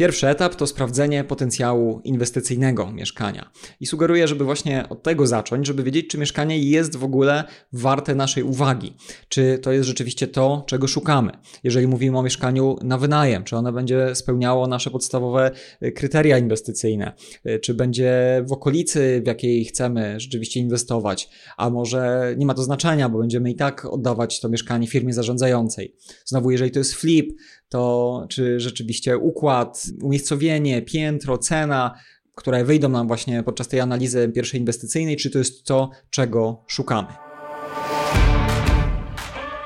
Pierwszy etap to sprawdzenie potencjału inwestycyjnego mieszkania. I sugeruję, żeby właśnie od tego zacząć, żeby wiedzieć, czy mieszkanie jest w ogóle warte naszej uwagi. Czy to jest rzeczywiście to, czego szukamy. Jeżeli mówimy o mieszkaniu na wynajem, czy ono będzie spełniało nasze podstawowe y, kryteria inwestycyjne, y, czy będzie w okolicy, w jakiej chcemy rzeczywiście inwestować, a może nie ma to znaczenia, bo będziemy i tak oddawać to mieszkanie firmie zarządzającej. Znowu, jeżeli to jest flip, to czy rzeczywiście układ, umiejscowienie, piętro, cena, które wyjdą nam właśnie podczas tej analizy pierwszej inwestycyjnej, czy to jest to, czego szukamy.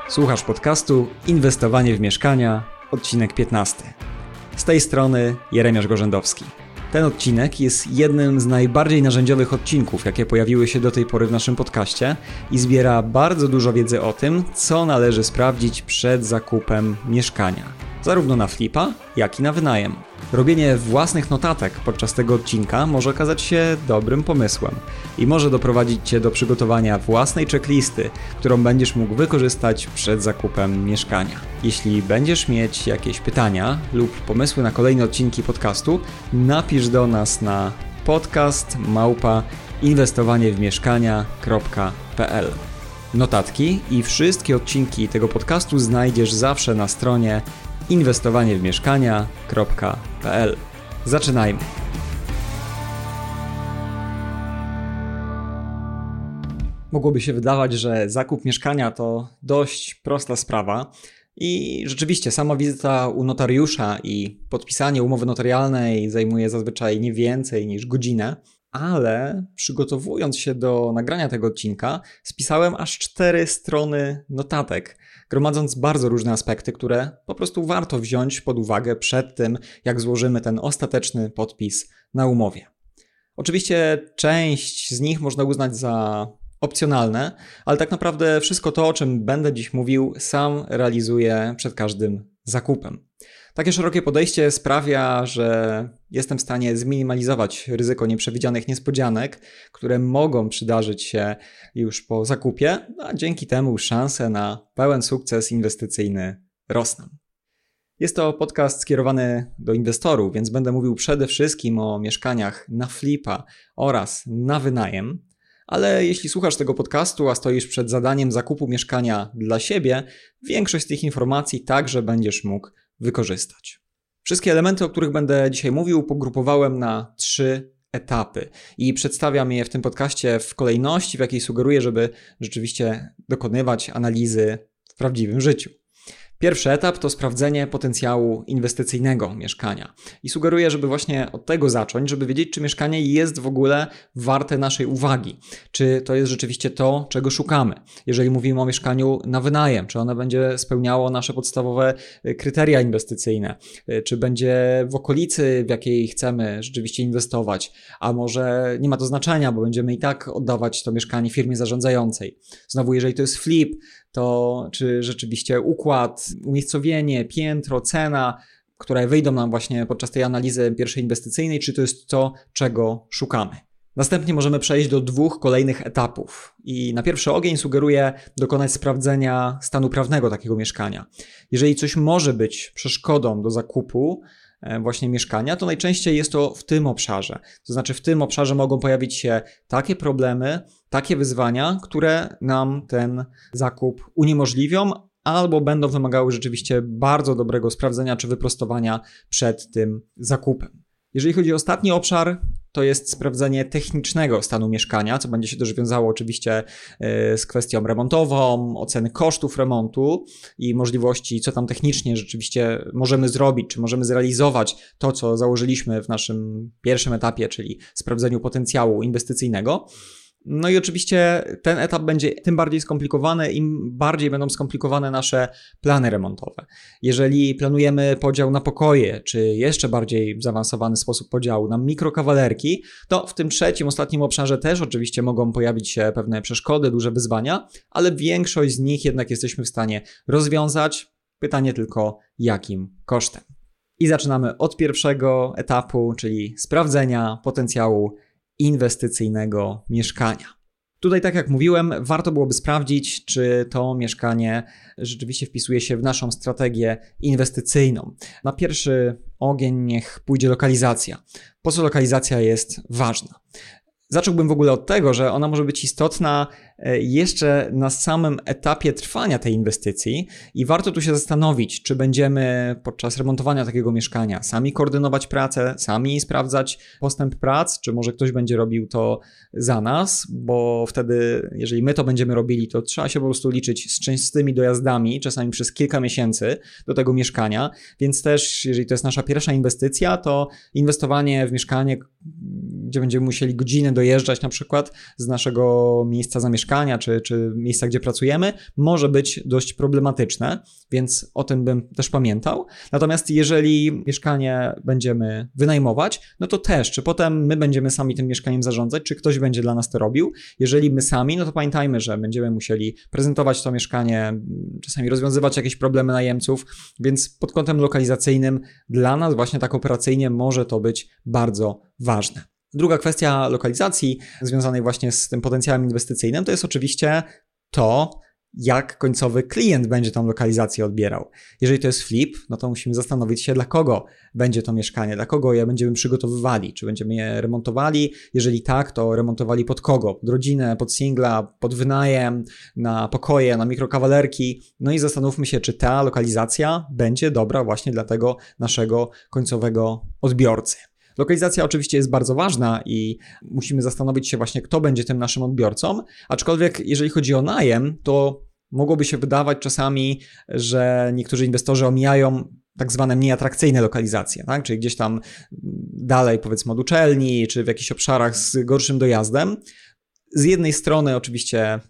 Słuchasz podcastu Inwestowanie w mieszkania, odcinek 15. Z tej strony Jeremiasz Gorzędowski. Ten odcinek jest jednym z najbardziej narzędziowych odcinków, jakie pojawiły się do tej pory w naszym podcaście i zbiera bardzo dużo wiedzy o tym, co należy sprawdzić przed zakupem mieszkania zarówno na flipa, jak i na wynajem. Robienie własnych notatek podczas tego odcinka może okazać się dobrym pomysłem i może doprowadzić Cię do przygotowania własnej checklisty, którą będziesz mógł wykorzystać przed zakupem mieszkania. Jeśli będziesz mieć jakieś pytania lub pomysły na kolejne odcinki podcastu, napisz do nas na podcast małpa inwestowaniewmieszkania.pl Notatki i wszystkie odcinki tego podcastu znajdziesz zawsze na stronie inwestowaniewmieszkania.pl. Zaczynajmy. Mogłoby się wydawać, że zakup mieszkania to dość prosta sprawa. I rzeczywiście sama wizyta u notariusza i podpisanie umowy notarialnej zajmuje zazwyczaj nie więcej niż godzinę, ale przygotowując się do nagrania tego odcinka, spisałem aż cztery strony notatek, gromadząc bardzo różne aspekty, które po prostu warto wziąć pod uwagę przed tym, jak złożymy ten ostateczny podpis na umowie. Oczywiście część z nich można uznać za opcjonalne, ale tak naprawdę wszystko to, o czym będę dziś mówił, sam realizuję przed każdym zakupem. Takie szerokie podejście sprawia, że jestem w stanie zminimalizować ryzyko nieprzewidzianych niespodzianek, które mogą przydarzyć się już po zakupie, a dzięki temu szanse na pełen sukces inwestycyjny rosną. Jest to podcast skierowany do inwestorów, więc będę mówił przede wszystkim o mieszkaniach na flipa oraz na wynajem. Ale jeśli słuchasz tego podcastu, a stoisz przed zadaniem zakupu mieszkania dla siebie, większość z tych informacji także będziesz mógł wykorzystać. Wszystkie elementy, o których będę dzisiaj mówił, pogrupowałem na trzy etapy i przedstawiam je w tym podcaście w kolejności, w jakiej sugeruję, żeby rzeczywiście dokonywać analizy w prawdziwym życiu. Pierwszy etap to sprawdzenie potencjału inwestycyjnego mieszkania. I sugeruję, żeby właśnie od tego zacząć, żeby wiedzieć, czy mieszkanie jest w ogóle warte naszej uwagi. Czy to jest rzeczywiście to, czego szukamy. Jeżeli mówimy o mieszkaniu na wynajem, czy ono będzie spełniało nasze podstawowe y, kryteria inwestycyjne, y, czy będzie w okolicy, w jakiej chcemy rzeczywiście inwestować, a może nie ma to znaczenia, bo będziemy i tak oddawać to mieszkanie firmie zarządzającej. Znowu, jeżeli to jest flip, to czy rzeczywiście układ, umiejscowienie, piętro, cena, które wyjdą nam właśnie podczas tej analizy pierwszej inwestycyjnej, czy to jest to, czego szukamy. Następnie możemy przejść do dwóch kolejnych etapów. I na pierwszy ogień sugeruję dokonać sprawdzenia stanu prawnego takiego mieszkania. Jeżeli coś może być przeszkodą do zakupu, właśnie mieszkania, to najczęściej jest to w tym obszarze. To znaczy, w tym obszarze mogą pojawić się takie problemy, takie wyzwania, które nam ten zakup uniemożliwią, albo będą wymagały rzeczywiście bardzo dobrego sprawdzenia czy wyprostowania przed tym zakupem. Jeżeli chodzi o ostatni obszar, to jest sprawdzenie technicznego stanu mieszkania, co będzie się też wiązało oczywiście e, z kwestią remontową, oceny kosztów remontu i możliwości, co tam technicznie rzeczywiście możemy zrobić, czy możemy zrealizować to, co założyliśmy w naszym pierwszym etapie, czyli sprawdzeniu potencjału inwestycyjnego. No i oczywiście ten etap będzie tym bardziej skomplikowany, im bardziej będą skomplikowane nasze plany remontowe. Jeżeli planujemy podział na pokoje, czy jeszcze bardziej zaawansowany sposób podziału na mikrokawalerki, to w tym trzecim, ostatnim obszarze też oczywiście mogą pojawić się pewne przeszkody, duże wyzwania, ale większość z nich jednak jesteśmy w stanie rozwiązać. Pytanie tylko, jakim kosztem. I zaczynamy od pierwszego etapu, czyli sprawdzenia potencjału inwestycyjnego mieszkania. Tutaj, tak jak mówiłem, warto byłoby sprawdzić, czy to mieszkanie rzeczywiście wpisuje się w naszą strategię inwestycyjną. Na pierwszy ogień niech pójdzie lokalizacja. Po co lokalizacja jest ważna? Zacząłbym w ogóle od tego, że ona może być istotna jeszcze na samym etapie trwania tej inwestycji i warto tu się zastanowić, czy będziemy podczas remontowania takiego mieszkania sami koordynować pracę, sami sprawdzać postęp prac, czy może ktoś będzie robił to za nas, bo wtedy, jeżeli my to będziemy robili, to trzeba się po prostu liczyć z częstymi dojazdami, czasami przez kilka miesięcy do tego mieszkania, więc też, jeżeli to jest nasza pierwsza inwestycja, to inwestowanie w mieszkanie, gdzie będziemy musieli godzinę dojeżdżać na przykład z naszego miejsca zamieszkania czy, czy miejsca, gdzie pracujemy, może być dość problematyczne, więc o tym bym też pamiętał. Natomiast jeżeli mieszkanie będziemy wynajmować, no to też, czy potem my będziemy sami tym mieszkaniem zarządzać, czy ktoś będzie dla nas to robił. Jeżeli my sami, no to pamiętajmy, że będziemy musieli prezentować to mieszkanie, czasami rozwiązywać jakieś problemy najemców, więc pod kątem lokalizacyjnym dla nas właśnie tak operacyjnie może to być bardzo ważne. Druga kwestia lokalizacji związanej właśnie z tym potencjałem inwestycyjnym to jest oczywiście to, jak końcowy klient będzie tą lokalizację odbierał. Jeżeli to jest flip, no to musimy zastanowić się, dla kogo będzie to mieszkanie, dla kogo je będziemy przygotowywali, czy będziemy je remontowali, jeżeli tak, to remontowali pod kogo? Pod rodzinę, pod singla, pod wynajem, na pokoje, na mikrokawalerki. No i zastanówmy się, czy ta lokalizacja będzie dobra właśnie dla tego naszego końcowego odbiorcy. Lokalizacja oczywiście jest bardzo ważna i musimy zastanowić się właśnie, kto będzie tym naszym odbiorcą, aczkolwiek jeżeli chodzi o najem, to mogłoby się wydawać czasami, że niektórzy inwestorzy omijają tak zwane mniej atrakcyjne lokalizacje, tak? czyli gdzieś tam dalej powiedzmy od uczelni, czy w jakichś obszarach z gorszym dojazdem. Z jednej strony oczywiście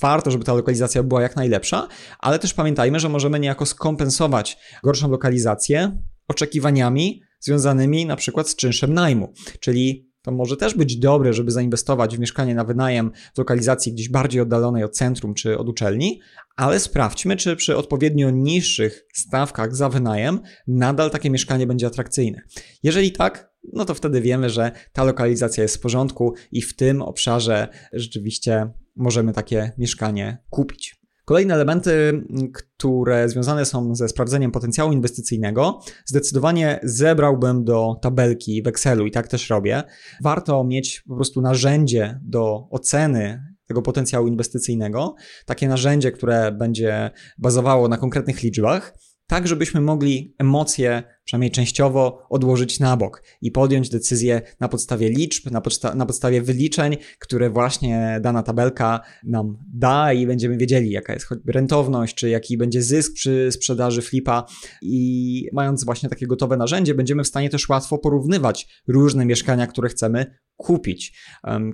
warto, żeby ta lokalizacja była jak najlepsza, ale też pamiętajmy, że możemy niejako skompensować gorszą lokalizację oczekiwaniami związanymi na przykład z czynszem najmu, czyli to może też być dobre, żeby zainwestować w mieszkanie na wynajem w lokalizacji gdzieś bardziej oddalonej od centrum czy od uczelni, ale sprawdźmy, czy przy odpowiednio niższych stawkach za wynajem nadal takie mieszkanie będzie atrakcyjne. Jeżeli tak, no to wtedy wiemy, że ta lokalizacja jest w porządku i w tym obszarze rzeczywiście możemy takie mieszkanie kupić. Kolejne elementy, które związane są ze sprawdzeniem potencjału inwestycyjnego, zdecydowanie zebrałbym do tabelki w Excelu i tak też robię. Warto mieć po prostu narzędzie do oceny tego potencjału inwestycyjnego, takie narzędzie, które będzie bazowało na konkretnych liczbach tak żebyśmy mogli emocje, przynajmniej częściowo, odłożyć na bok i podjąć decyzję na podstawie liczb, na, podsta na podstawie wyliczeń, które właśnie dana tabelka nam da i będziemy wiedzieli, jaka jest choćby rentowność, czy jaki będzie zysk przy sprzedaży flipa. I mając właśnie takie gotowe narzędzie, będziemy w stanie też łatwo porównywać różne mieszkania, które chcemy kupić,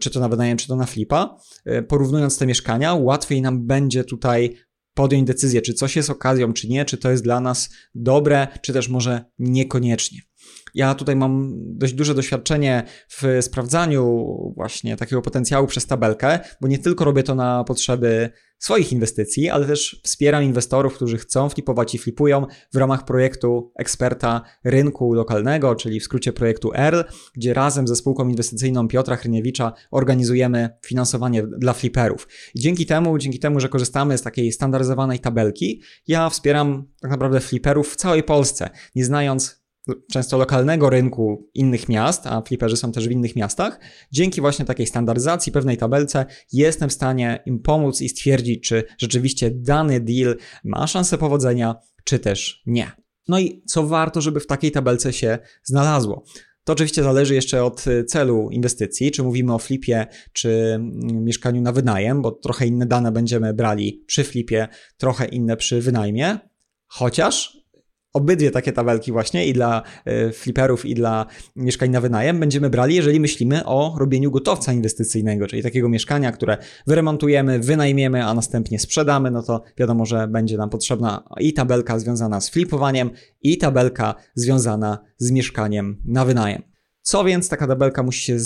czy to na wynajem, czy to na flipa. E, porównując te mieszkania, łatwiej nam będzie tutaj podjąć decyzję, czy coś jest okazją, czy nie, czy to jest dla nas dobre, czy też może niekoniecznie. Ja tutaj mam dość duże doświadczenie w sprawdzaniu właśnie takiego potencjału przez tabelkę, bo nie tylko robię to na potrzeby swoich inwestycji, ale też wspieram inwestorów, którzy chcą flipować i flipują w ramach projektu eksperta rynku lokalnego, czyli w skrócie projektu ERL, gdzie razem ze spółką inwestycyjną Piotra Hryniewicza organizujemy finansowanie dla fliperów. I dzięki temu, dzięki temu, że korzystamy z takiej standaryzowanej tabelki, ja wspieram tak naprawdę fliperów w całej Polsce, nie znając często lokalnego rynku innych miast, a fliperzy są też w innych miastach, dzięki właśnie takiej standaryzacji, pewnej tabelce, jestem w stanie im pomóc i stwierdzić, czy rzeczywiście dany deal ma szansę powodzenia, czy też nie. No i co warto, żeby w takiej tabelce się znalazło? To oczywiście zależy jeszcze od celu inwestycji, czy mówimy o flipie, czy mieszkaniu na wynajem, bo trochę inne dane będziemy brali przy flipie, trochę inne przy wynajmie. Chociaż obydwie takie tabelki właśnie i dla e, fliperów i dla mieszkań na wynajem będziemy brali, jeżeli myślimy o robieniu gotowca inwestycyjnego, czyli takiego mieszkania, które wyremontujemy, wynajmiemy, a następnie sprzedamy, no to wiadomo, że będzie nam potrzebna i tabelka związana z flipowaniem i tabelka związana z mieszkaniem na wynajem. Co więc taka tabelka musi, się,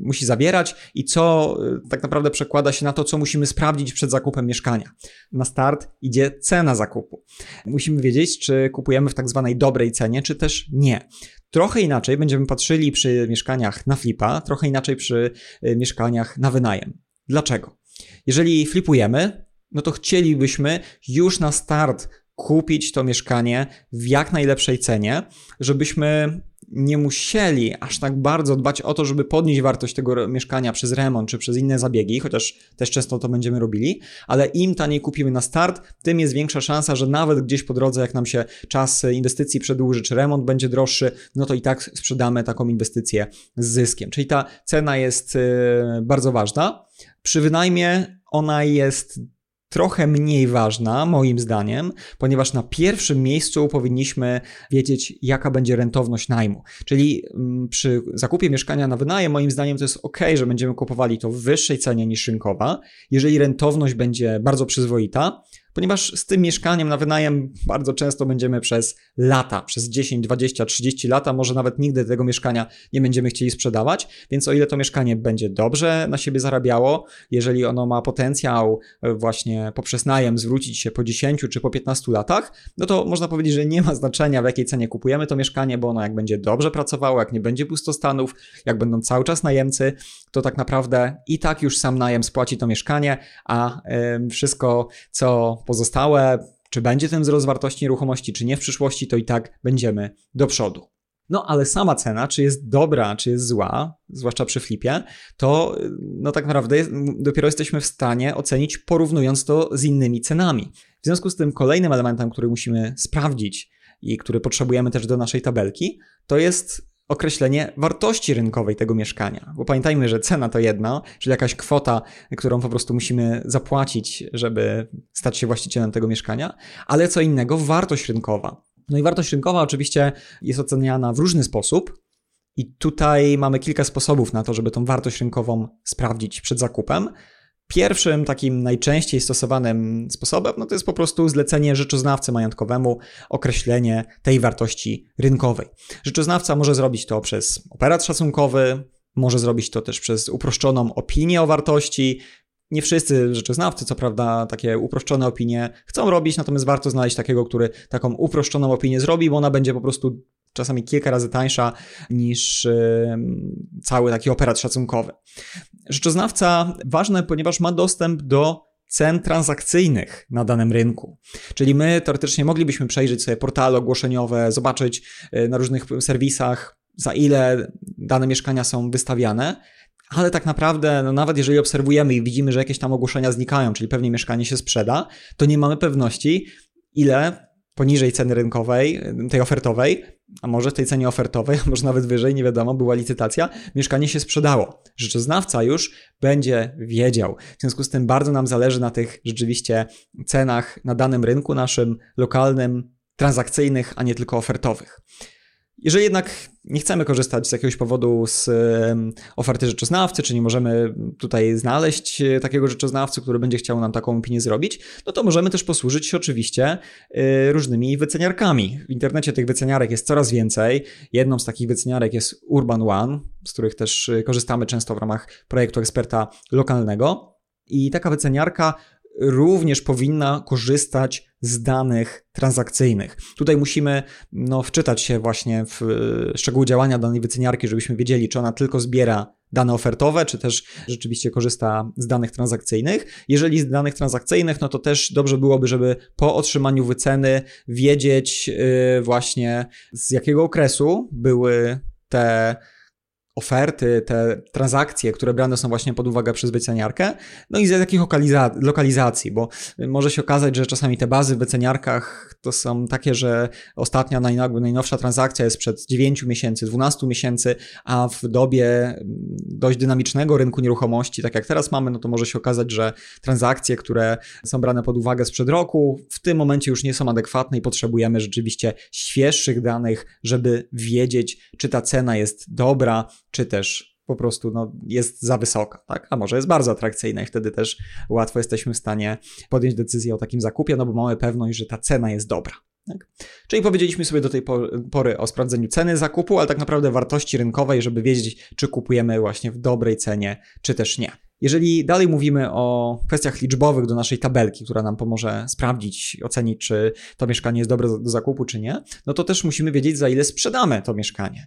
musi zawierać i co y, tak naprawdę przekłada się na to, co musimy sprawdzić przed zakupem mieszkania. Na start idzie cena zakupu. Musimy wiedzieć, czy kupujemy w tak zwanej dobrej cenie, czy też nie. Trochę inaczej będziemy patrzyli przy mieszkaniach na flipa, trochę inaczej przy y, mieszkaniach na wynajem. Dlaczego? Jeżeli flipujemy, no to chcielibyśmy już na start kupić to mieszkanie w jak najlepszej cenie, żebyśmy nie musieli aż tak bardzo dbać o to, żeby podnieść wartość tego mieszkania przez remont czy przez inne zabiegi, chociaż też często to będziemy robili, ale im taniej kupimy na start, tym jest większa szansa, że nawet gdzieś po drodze, jak nam się czas inwestycji przedłuży, czy remont będzie droższy, no to i tak sprzedamy taką inwestycję z zyskiem. Czyli ta cena jest y, bardzo ważna. Przy wynajmie ona jest trochę mniej ważna, moim zdaniem, ponieważ na pierwszym miejscu powinniśmy wiedzieć, jaka będzie rentowność najmu. Czyli mm, przy zakupie mieszkania na wynajem, moim zdaniem, to jest ok, że będziemy kupowali to w wyższej cenie niż rynkowa. Jeżeli rentowność będzie bardzo przyzwoita, ponieważ z tym mieszkaniem na wynajem bardzo często będziemy przez lata, przez 10, 20, 30 lata, może nawet nigdy tego mieszkania nie będziemy chcieli sprzedawać, więc o ile to mieszkanie będzie dobrze na siebie zarabiało, jeżeli ono ma potencjał e, właśnie poprzez najem zwrócić się po 10 czy po 15 latach, no to można powiedzieć, że nie ma znaczenia w jakiej cenie kupujemy to mieszkanie, bo ono jak będzie dobrze pracowało, jak nie będzie pustostanów, jak będą cały czas najemcy, to tak naprawdę i tak już sam najem spłaci to mieszkanie, a wszystko co pozostałe, czy będzie ten wzrost wartości nieruchomości, czy nie w przyszłości, to i tak będziemy do przodu. No ale sama cena, czy jest dobra, czy jest zła, zwłaszcza przy flipie, to no tak naprawdę dopiero jesteśmy w stanie ocenić porównując to z innymi cenami. W związku z tym kolejnym elementem, który musimy sprawdzić i który potrzebujemy też do naszej tabelki, to jest określenie wartości rynkowej tego mieszkania. Bo pamiętajmy, że cena to jedno, czyli jakaś kwota, którą po prostu musimy zapłacić, żeby stać się właścicielem tego mieszkania, ale co innego wartość rynkowa. No i wartość rynkowa oczywiście jest oceniana w różny sposób. I tutaj mamy kilka sposobów na to, żeby tą wartość rynkową sprawdzić przed zakupem. Pierwszym takim najczęściej stosowanym sposobem no to jest po prostu zlecenie rzeczoznawcy majątkowemu określenie tej wartości rynkowej. Rzeczoznawca może zrobić to przez operat szacunkowy, może zrobić to też przez uproszczoną opinię o wartości. Nie wszyscy rzeczoznawcy, co prawda, takie uproszczone opinie chcą robić, natomiast warto znaleźć takiego, który taką uproszczoną opinię zrobi, bo ona będzie po prostu czasami kilka razy tańsza niż cały taki operat szacunkowy. Rzeczoznawca ważne, ponieważ ma dostęp do cen transakcyjnych na danym rynku. Czyli my teoretycznie moglibyśmy przejrzeć sobie portale ogłoszeniowe, zobaczyć y, na różnych serwisach, za ile dane mieszkania są wystawiane, ale tak naprawdę, no nawet jeżeli obserwujemy i widzimy, że jakieś tam ogłoszenia znikają, czyli pewnie mieszkanie się sprzeda, to nie mamy pewności, ile poniżej ceny rynkowej, tej ofertowej, a może w tej cenie ofertowej, a może nawet wyżej, nie wiadomo, była licytacja, mieszkanie się sprzedało. Rzeczoznawca już będzie wiedział. W związku z tym bardzo nam zależy na tych rzeczywiście cenach na danym rynku naszym, lokalnym, transakcyjnych, a nie tylko ofertowych. Jeżeli jednak nie chcemy korzystać z jakiegoś powodu z oferty rzeczoznawcy, czy nie możemy tutaj znaleźć e, takiego rzeczoznawcy, który będzie chciał nam taką opinię zrobić, no to możemy też posłużyć się oczywiście e, różnymi wyceniarkami. W internecie tych wyceniarek jest coraz więcej. Jedną z takich wyceniarek jest Urban One, z których też e, korzystamy często w ramach projektu eksperta lokalnego. I taka wyceniarka również powinna korzystać z danych transakcyjnych. Tutaj musimy no, wczytać się właśnie w szczegóły działania danej wyceniarki, żebyśmy wiedzieli, czy ona tylko zbiera dane ofertowe, czy też rzeczywiście korzysta z danych transakcyjnych. Jeżeli z danych transakcyjnych, no to też dobrze byłoby, żeby po otrzymaniu wyceny wiedzieć yy, właśnie z jakiego okresu były te oferty, te transakcje, które brane są właśnie pod uwagę przez wyceniarkę, no i z jakich lokaliza lokalizacji, bo może się okazać, że czasami te bazy w wyceniarkach to są takie, że ostatnia, najnowsza transakcja jest przed 9 miesięcy, 12 miesięcy, a w dobie dość dynamicznego rynku nieruchomości, tak jak teraz mamy, no to może się okazać, że transakcje, które są brane pod uwagę sprzed roku, w tym momencie już nie są adekwatne i potrzebujemy rzeczywiście świeższych danych, żeby wiedzieć, czy ta cena jest dobra, czy też po prostu no, jest za wysoka, tak? A może jest bardzo atrakcyjna i wtedy też łatwo jesteśmy w stanie podjąć decyzję o takim zakupie, no bo mamy pewność, że ta cena jest dobra. Tak? Czyli powiedzieliśmy sobie do tej pory o sprawdzeniu ceny zakupu, ale tak naprawdę wartości rynkowej, żeby wiedzieć, czy kupujemy właśnie w dobrej cenie, czy też nie. Jeżeli dalej mówimy o kwestiach liczbowych do naszej tabelki, która nam pomoże sprawdzić, ocenić, czy to mieszkanie jest dobre do zakupu, czy nie, no to też musimy wiedzieć, za ile sprzedamy to mieszkanie.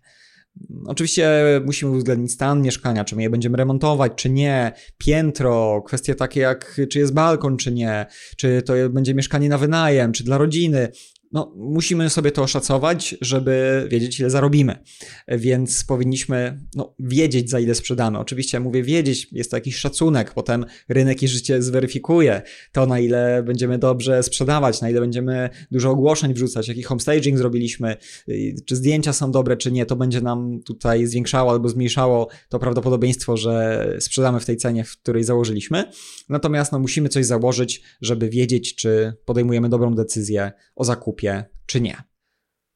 Oczywiście musimy uwzględnić stan mieszkania, czy my je będziemy remontować, czy nie, piętro, kwestie takie jak czy jest balkon, czy nie, czy to będzie mieszkanie na wynajem, czy dla rodziny no, musimy sobie to oszacować, żeby wiedzieć, ile zarobimy. Więc powinniśmy no, wiedzieć, za ile sprzedamy. Oczywiście, mówię wiedzieć, jest to jakiś szacunek, potem rynek i życie zweryfikuje to, na ile będziemy dobrze sprzedawać, na ile będziemy dużo ogłoszeń wrzucać, jaki homestaging zrobiliśmy, czy zdjęcia są dobre, czy nie. To będzie nam tutaj zwiększało albo zmniejszało to prawdopodobieństwo, że sprzedamy w tej cenie, w której założyliśmy. Natomiast no, musimy coś założyć, żeby wiedzieć, czy podejmujemy dobrą decyzję o zakupie czy nie.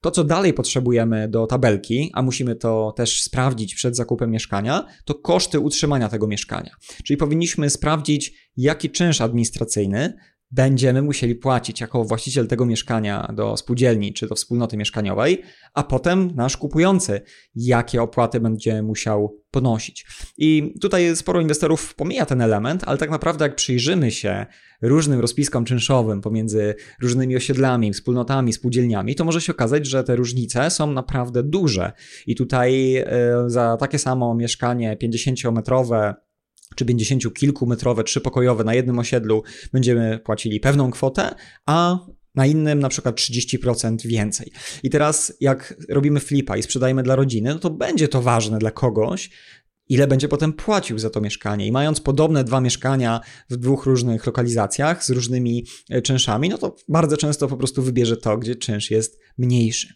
To, co dalej potrzebujemy do tabelki, a musimy to też sprawdzić przed zakupem mieszkania, to koszty utrzymania tego mieszkania. Czyli powinniśmy sprawdzić, jaki czynsz administracyjny będziemy musieli płacić jako właściciel tego mieszkania do spółdzielni czy do wspólnoty mieszkaniowej, a potem nasz kupujący, jakie opłaty będzie musiał ponosić. I tutaj sporo inwestorów pomija ten element, ale tak naprawdę jak przyjrzymy się różnym rozpiskom czynszowym pomiędzy różnymi osiedlami, wspólnotami, spółdzielniami, to może się okazać, że te różnice są naprawdę duże. I tutaj e, za takie samo mieszkanie 50-metrowe czy 50 kilkumetrowe, trzypokojowe na jednym osiedlu będziemy płacili pewną kwotę, a na innym na przykład 30% więcej. I teraz jak robimy flipa i sprzedajemy dla rodziny, no to będzie to ważne dla kogoś, ile będzie potem płacił za to mieszkanie. I mając podobne dwa mieszkania w dwóch różnych lokalizacjach z różnymi e, czynszami, no to bardzo często po prostu wybierze to, gdzie czynsz jest mniejszy.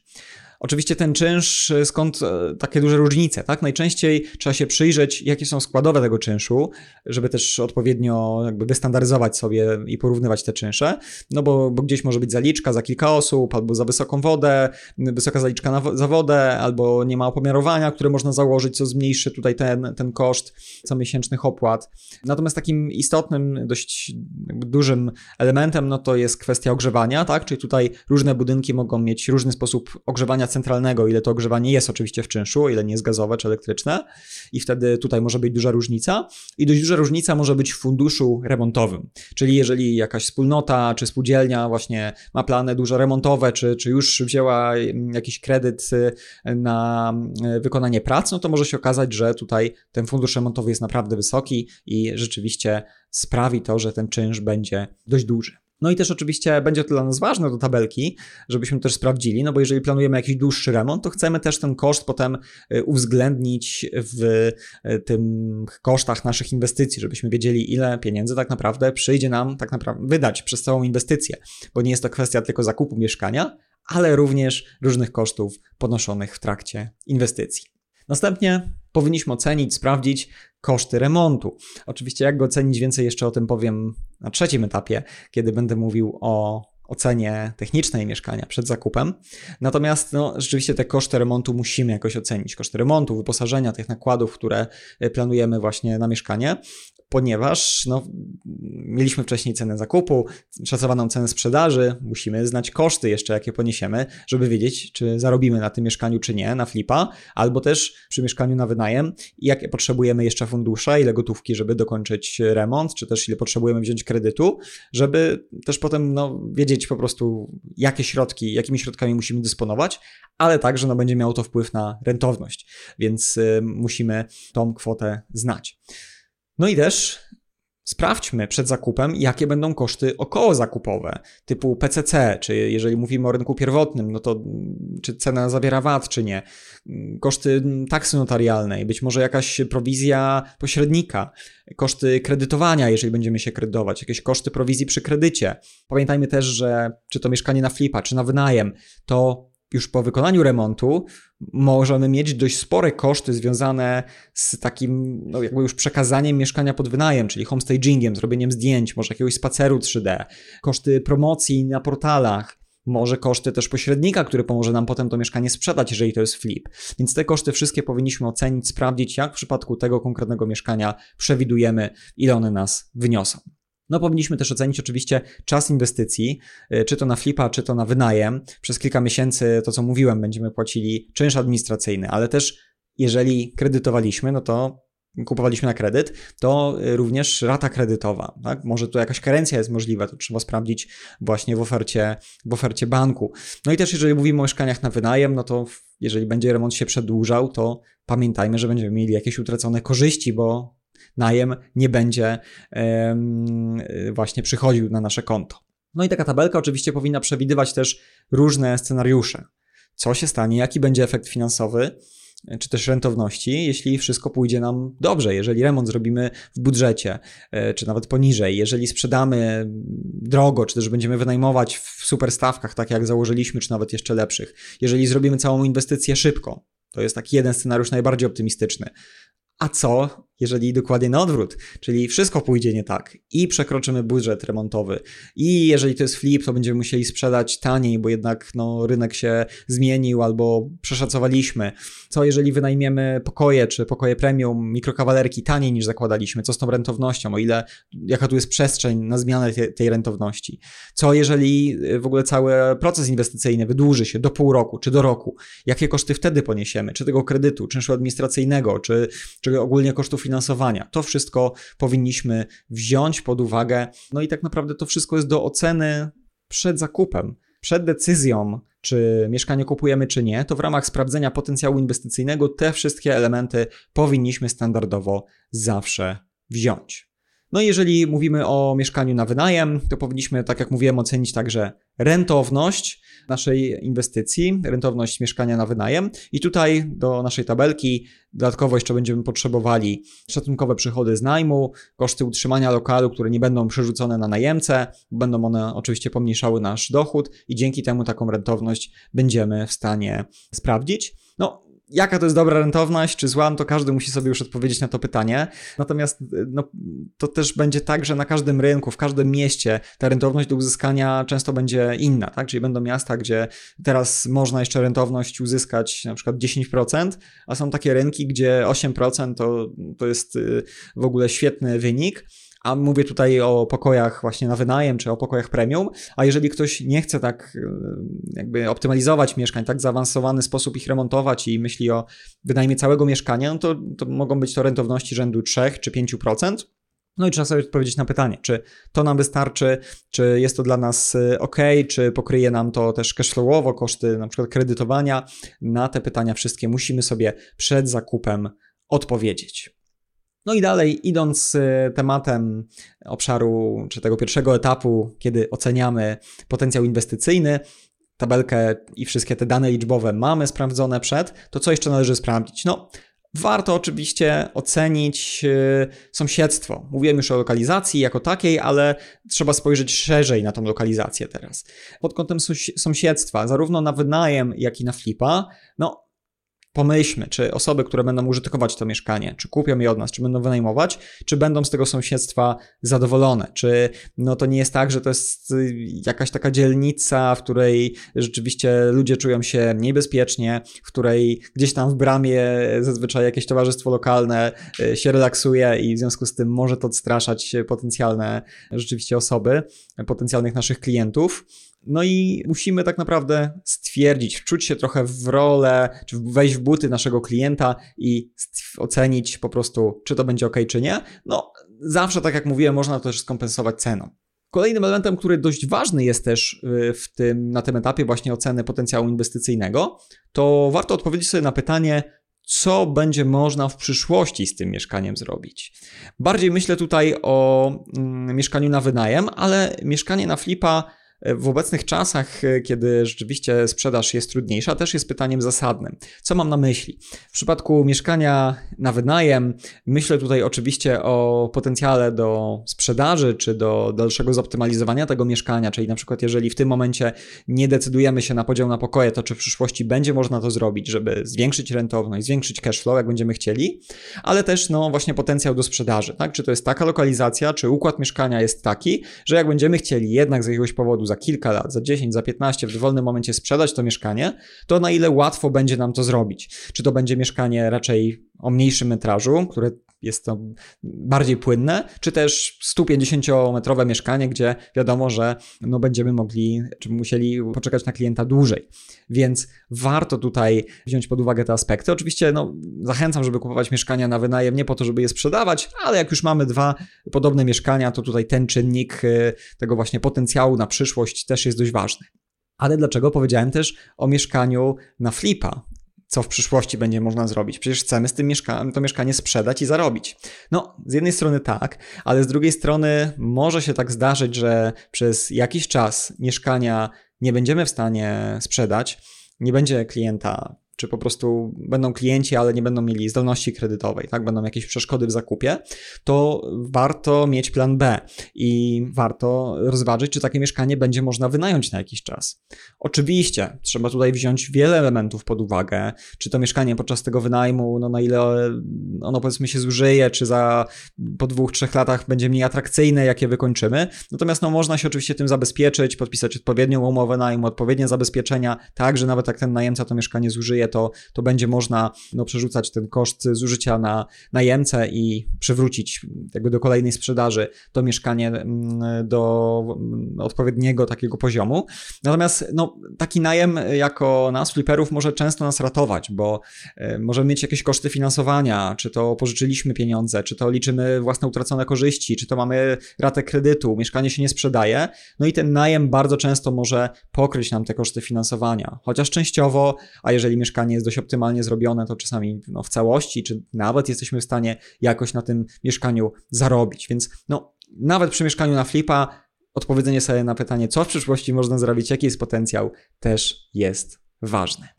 Oczywiście ten czynsz, e, skąd e, takie duże różnice, tak? Najczęściej trzeba się przyjrzeć, jakie są składowe tego czynszu, żeby też odpowiednio jakby wystandaryzować sobie i porównywać te czynsze, no bo, bo gdzieś może być zaliczka za kilka osób, albo za wysoką wodę, wysoka zaliczka na, za wodę, albo nie ma opomiarowania, które można założyć, co zmniejszy tutaj ten, ten koszt comiesięcznych opłat. Natomiast takim istotnym, dość dużym elementem, no to jest kwestia ogrzewania, tak? Czyli tutaj różne budynki mogą mieć różny sposób ogrzewania centralnego, ile to ogrzewanie jest oczywiście w czynszu, ile nie jest gazowe czy elektryczne. I wtedy tutaj może być duża różnica. I dość duża różnica może być w funduszu remontowym, czyli jeżeli jakaś wspólnota czy spółdzielnia właśnie ma plany dużo remontowe, czy, czy już wzięła mm, jakiś kredyt y, na y, wykonanie prac, no to może się okazać, że tutaj ten fundusz remontowy jest naprawdę wysoki i rzeczywiście sprawi to, że ten czynsz będzie dość duży. No i też oczywiście będzie to dla nas ważne do tabelki, żebyśmy też sprawdzili, no bo jeżeli planujemy jakiś dłuższy remont, to chcemy też ten koszt potem y, uwzględnić w y, tym kosztach naszych inwestycji, żebyśmy wiedzieli, ile pieniędzy tak naprawdę przyjdzie nam tak naprawdę wydać przez całą inwestycję, bo nie jest to kwestia tylko zakupu mieszkania, ale również różnych kosztów ponoszonych w trakcie inwestycji. Następnie powinniśmy ocenić, sprawdzić koszty remontu. Oczywiście, jak go ocenić, więcej jeszcze o tym powiem na trzecim etapie, kiedy będę mówił o ocenie technicznej mieszkania przed zakupem. Natomiast no, rzeczywiście te koszty remontu musimy jakoś ocenić. Koszty remontu, wyposażenia, tych nakładów, które planujemy właśnie na mieszkanie ponieważ no, mieliśmy wcześniej cenę zakupu, szacowaną cenę sprzedaży, musimy znać koszty jeszcze, jakie poniesiemy, żeby wiedzieć, czy zarobimy na tym mieszkaniu, czy nie, na flipa, albo też przy mieszkaniu na wynajem, jakie potrzebujemy jeszcze fundusze, ile gotówki, żeby dokończyć remont, czy też ile potrzebujemy wziąć kredytu, żeby też potem no, wiedzieć po prostu, jakie środki, jakimi środkami musimy dysponować, ale także no, będzie miało to wpływ na rentowność, więc y, musimy tą kwotę znać. No i też sprawdźmy przed zakupem, jakie będą koszty okołozakupowe, typu PCC, czy jeżeli mówimy o rynku pierwotnym, no to czy cena zawiera VAT, czy nie, koszty taksy notarialnej, być może jakaś prowizja pośrednika, koszty kredytowania, jeżeli będziemy się kredytować, jakieś koszty prowizji przy kredycie. Pamiętajmy też, że czy to mieszkanie na flipa, czy na wynajem, to już po wykonaniu remontu możemy mieć dość spore koszty związane z takim, no jakby już przekazaniem mieszkania pod wynajem, czyli homestagingiem, zrobieniem zdjęć, może jakiegoś spaceru 3D, koszty promocji na portalach, może koszty też pośrednika, który pomoże nam potem to mieszkanie sprzedać, jeżeli to jest flip. Więc te koszty wszystkie powinniśmy ocenić, sprawdzić, jak w przypadku tego konkretnego mieszkania przewidujemy, ile one nas wyniosą. No powinniśmy też ocenić oczywiście czas inwestycji, y, czy to na flipa, czy to na wynajem. Przez kilka miesięcy, to co mówiłem, będziemy płacili czynsz administracyjny, ale też jeżeli kredytowaliśmy, no to kupowaliśmy na kredyt, to y, również rata kredytowa. Tak? Może tu jakaś karencja jest możliwa, to trzeba sprawdzić właśnie w ofercie, w ofercie banku. No i też jeżeli mówimy o mieszkaniach na wynajem, no to jeżeli będzie remont się przedłużał, to pamiętajmy, że będziemy mieli jakieś utracone korzyści, bo najem nie będzie właśnie przychodził na nasze konto. No i taka tabelka oczywiście powinna przewidywać też różne scenariusze. Co się stanie, jaki będzie efekt finansowy, czy też rentowności, jeśli wszystko pójdzie nam dobrze, jeżeli remont zrobimy w budżecie, e, czy nawet poniżej, jeżeli sprzedamy drogo, czy też będziemy wynajmować w super stawkach, tak jak założyliśmy, czy nawet jeszcze lepszych, jeżeli zrobimy całą inwestycję szybko, to jest taki jeden scenariusz najbardziej optymistyczny. A co, jeżeli dokładnie na odwrót, czyli wszystko pójdzie nie tak i przekroczymy budżet remontowy i jeżeli to jest flip, to będziemy musieli sprzedać taniej, bo jednak no, rynek się zmienił albo przeszacowaliśmy. Co jeżeli wynajmiemy pokoje, czy pokoje premium, mikrokawalerki taniej niż zakładaliśmy, co z tą rentownością, o ile, jaka tu jest przestrzeń na zmianę tej, tej rentowności. Co jeżeli w ogóle cały proces inwestycyjny wydłuży się do pół roku, czy do roku, jakie koszty wtedy poniesiemy, czy tego kredytu, czynszu administracyjnego, czy, czy ogólnie kosztów finansowania. To wszystko powinniśmy wziąć pod uwagę. No i tak naprawdę to wszystko jest do oceny przed zakupem, przed decyzją, czy mieszkanie kupujemy, czy nie, to w ramach sprawdzenia potencjału inwestycyjnego te wszystkie elementy powinniśmy standardowo zawsze wziąć. No i jeżeli mówimy o mieszkaniu na wynajem, to powinniśmy, tak jak mówiłem, ocenić także rentowność naszej inwestycji, rentowność mieszkania na wynajem. I tutaj do naszej tabelki dodatkowo jeszcze będziemy potrzebowali szacunkowe przychody z najmu, koszty utrzymania lokalu, które nie będą przerzucone na najemcę, będą one oczywiście pomniejszały nasz dochód i dzięki temu taką rentowność będziemy w stanie sprawdzić. No, jaka to jest dobra rentowność, czy zła, no to każdy musi sobie już odpowiedzieć na to pytanie. Natomiast no, to też będzie tak, że na każdym rynku, w każdym mieście ta rentowność do uzyskania często będzie inna, tak? Czyli będą miasta, gdzie teraz można jeszcze rentowność uzyskać na przykład 10%, a są takie rynki, gdzie 8% to, to jest y, w ogóle świetny wynik a mówię tutaj o pokojach właśnie na wynajem, czy o pokojach premium, a jeżeli ktoś nie chce tak e, jakby optymalizować mieszkań, tak zaawansowany sposób ich remontować i myśli o wynajmie całego mieszkania, no to, to mogą być to rentowności rzędu 3 czy 5%. No i trzeba sobie odpowiedzieć na pytanie, czy to nam wystarczy, czy jest to dla nas e, ok, czy pokryje nam to też cashflowowo koszty na przykład kredytowania. Na te pytania wszystkie musimy sobie przed zakupem odpowiedzieć. No i dalej, idąc e, tematem obszaru, czy tego pierwszego etapu, kiedy oceniamy potencjał inwestycyjny, tabelkę i wszystkie te dane liczbowe mamy sprawdzone przed, to co jeszcze należy sprawdzić? No, Warto oczywiście ocenić e, sąsiedztwo. Mówiłem już o lokalizacji jako takiej, ale trzeba spojrzeć szerzej na tą lokalizację teraz. Pod kątem sąsiedztwa, zarówno na wynajem, jak i na flipa, no pomyślmy, czy osoby, które będą użytkować to mieszkanie, czy kupią je od nas, czy będą wynajmować, czy będą z tego sąsiedztwa zadowolone, czy no to nie jest tak, że to jest y, jakaś taka dzielnica, w której rzeczywiście ludzie czują się niebezpiecznie, w której gdzieś tam w bramie zazwyczaj jakieś towarzystwo lokalne y, się relaksuje i w związku z tym może to odstraszać potencjalne rzeczywiście osoby, potencjalnych naszych klientów. No i musimy tak naprawdę stwierdzić, wczuć się trochę w rolę, czy wejść w buty naszego klienta i ocenić po prostu, czy to będzie ok, czy nie. No, zawsze, tak jak mówiłem, można to też skompensować ceną. Kolejnym elementem, który dość ważny jest też y, w tym, na tym etapie właśnie oceny potencjału inwestycyjnego, to warto odpowiedzieć sobie na pytanie, co będzie można w przyszłości z tym mieszkaniem zrobić. Bardziej myślę tutaj o mm, mieszkaniu na wynajem, ale mieszkanie na flipa w obecnych czasach, e, kiedy rzeczywiście sprzedaż jest trudniejsza, też jest pytaniem zasadnym. Co mam na myśli? W przypadku mieszkania na wynajem, myślę tutaj oczywiście o potencjale do sprzedaży, czy do dalszego zoptymalizowania tego mieszkania, czyli na przykład jeżeli w tym momencie nie decydujemy się na podział na pokoje, to czy w przyszłości będzie można to zrobić, żeby zwiększyć rentowność, zwiększyć cash flow, jak będziemy chcieli, ale też no właśnie potencjał do sprzedaży, tak? Czy to jest taka lokalizacja, czy układ mieszkania jest taki, że jak będziemy chcieli jednak z jakiegoś powodu za kilka lat, za 10, za 15 w dowolnym momencie sprzedać to mieszkanie, to na ile łatwo będzie nam to zrobić. Czy to będzie mieszkanie raczej o mniejszym metrażu, które jest to bardziej płynne, czy też 150-metrowe mieszkanie, gdzie wiadomo, że no będziemy mogli, czy musieli poczekać na klienta dłużej. Więc warto tutaj wziąć pod uwagę te aspekty. Oczywiście no, zachęcam, żeby kupować mieszkania na wynajem nie po to, żeby je sprzedawać, ale jak już mamy dwa podobne mieszkania, to tutaj ten czynnik y, tego właśnie potencjału na przyszłość też jest dość ważny. Ale dlaczego powiedziałem też o mieszkaniu na flipa? Co w przyszłości będzie można zrobić. Przecież chcemy z tym mieszka to mieszkanie sprzedać i zarobić. No, z jednej strony tak, ale z drugiej strony może się tak zdarzyć, że przez jakiś czas mieszkania nie będziemy w stanie sprzedać, nie będzie klienta czy po prostu będą klienci, ale nie będą mieli zdolności kredytowej, tak, będą jakieś przeszkody w zakupie, to warto mieć plan B i warto rozważyć, czy takie mieszkanie będzie można wynająć na jakiś czas. Oczywiście, trzeba tutaj wziąć wiele elementów pod uwagę, czy to mieszkanie podczas tego wynajmu, no na ile ono powiedzmy się zużyje, czy za po dwóch, trzech latach będzie mniej atrakcyjne, jakie wykończymy. Natomiast no można się oczywiście tym zabezpieczyć, podpisać odpowiednią umowę najmu, odpowiednie zabezpieczenia, tak, że nawet jak ten najemca to mieszkanie zużyje, to, to będzie można no, przerzucać ten koszt zużycia na najemcę i przywrócić jakby do kolejnej sprzedaży to mieszkanie mm, do mm, odpowiedniego takiego poziomu. Natomiast no, taki najem jako nas, fliperów, może często nas ratować, bo e, możemy mieć jakieś koszty finansowania, czy to pożyczyliśmy pieniądze, czy to liczymy własne utracone korzyści, czy to mamy ratę kredytu, mieszkanie się nie sprzedaje, no i ten najem bardzo często może pokryć nam te koszty finansowania, chociaż częściowo, a jeżeli mieszkanie mieszkanie jest dość optymalnie zrobione, to czasami no, w całości, czy nawet jesteśmy w stanie jakoś na tym mieszkaniu zarobić. Więc no, nawet przy mieszkaniu na flipa odpowiedzenie sobie na pytanie, co w przyszłości można zrobić, jaki jest potencjał, też jest ważne.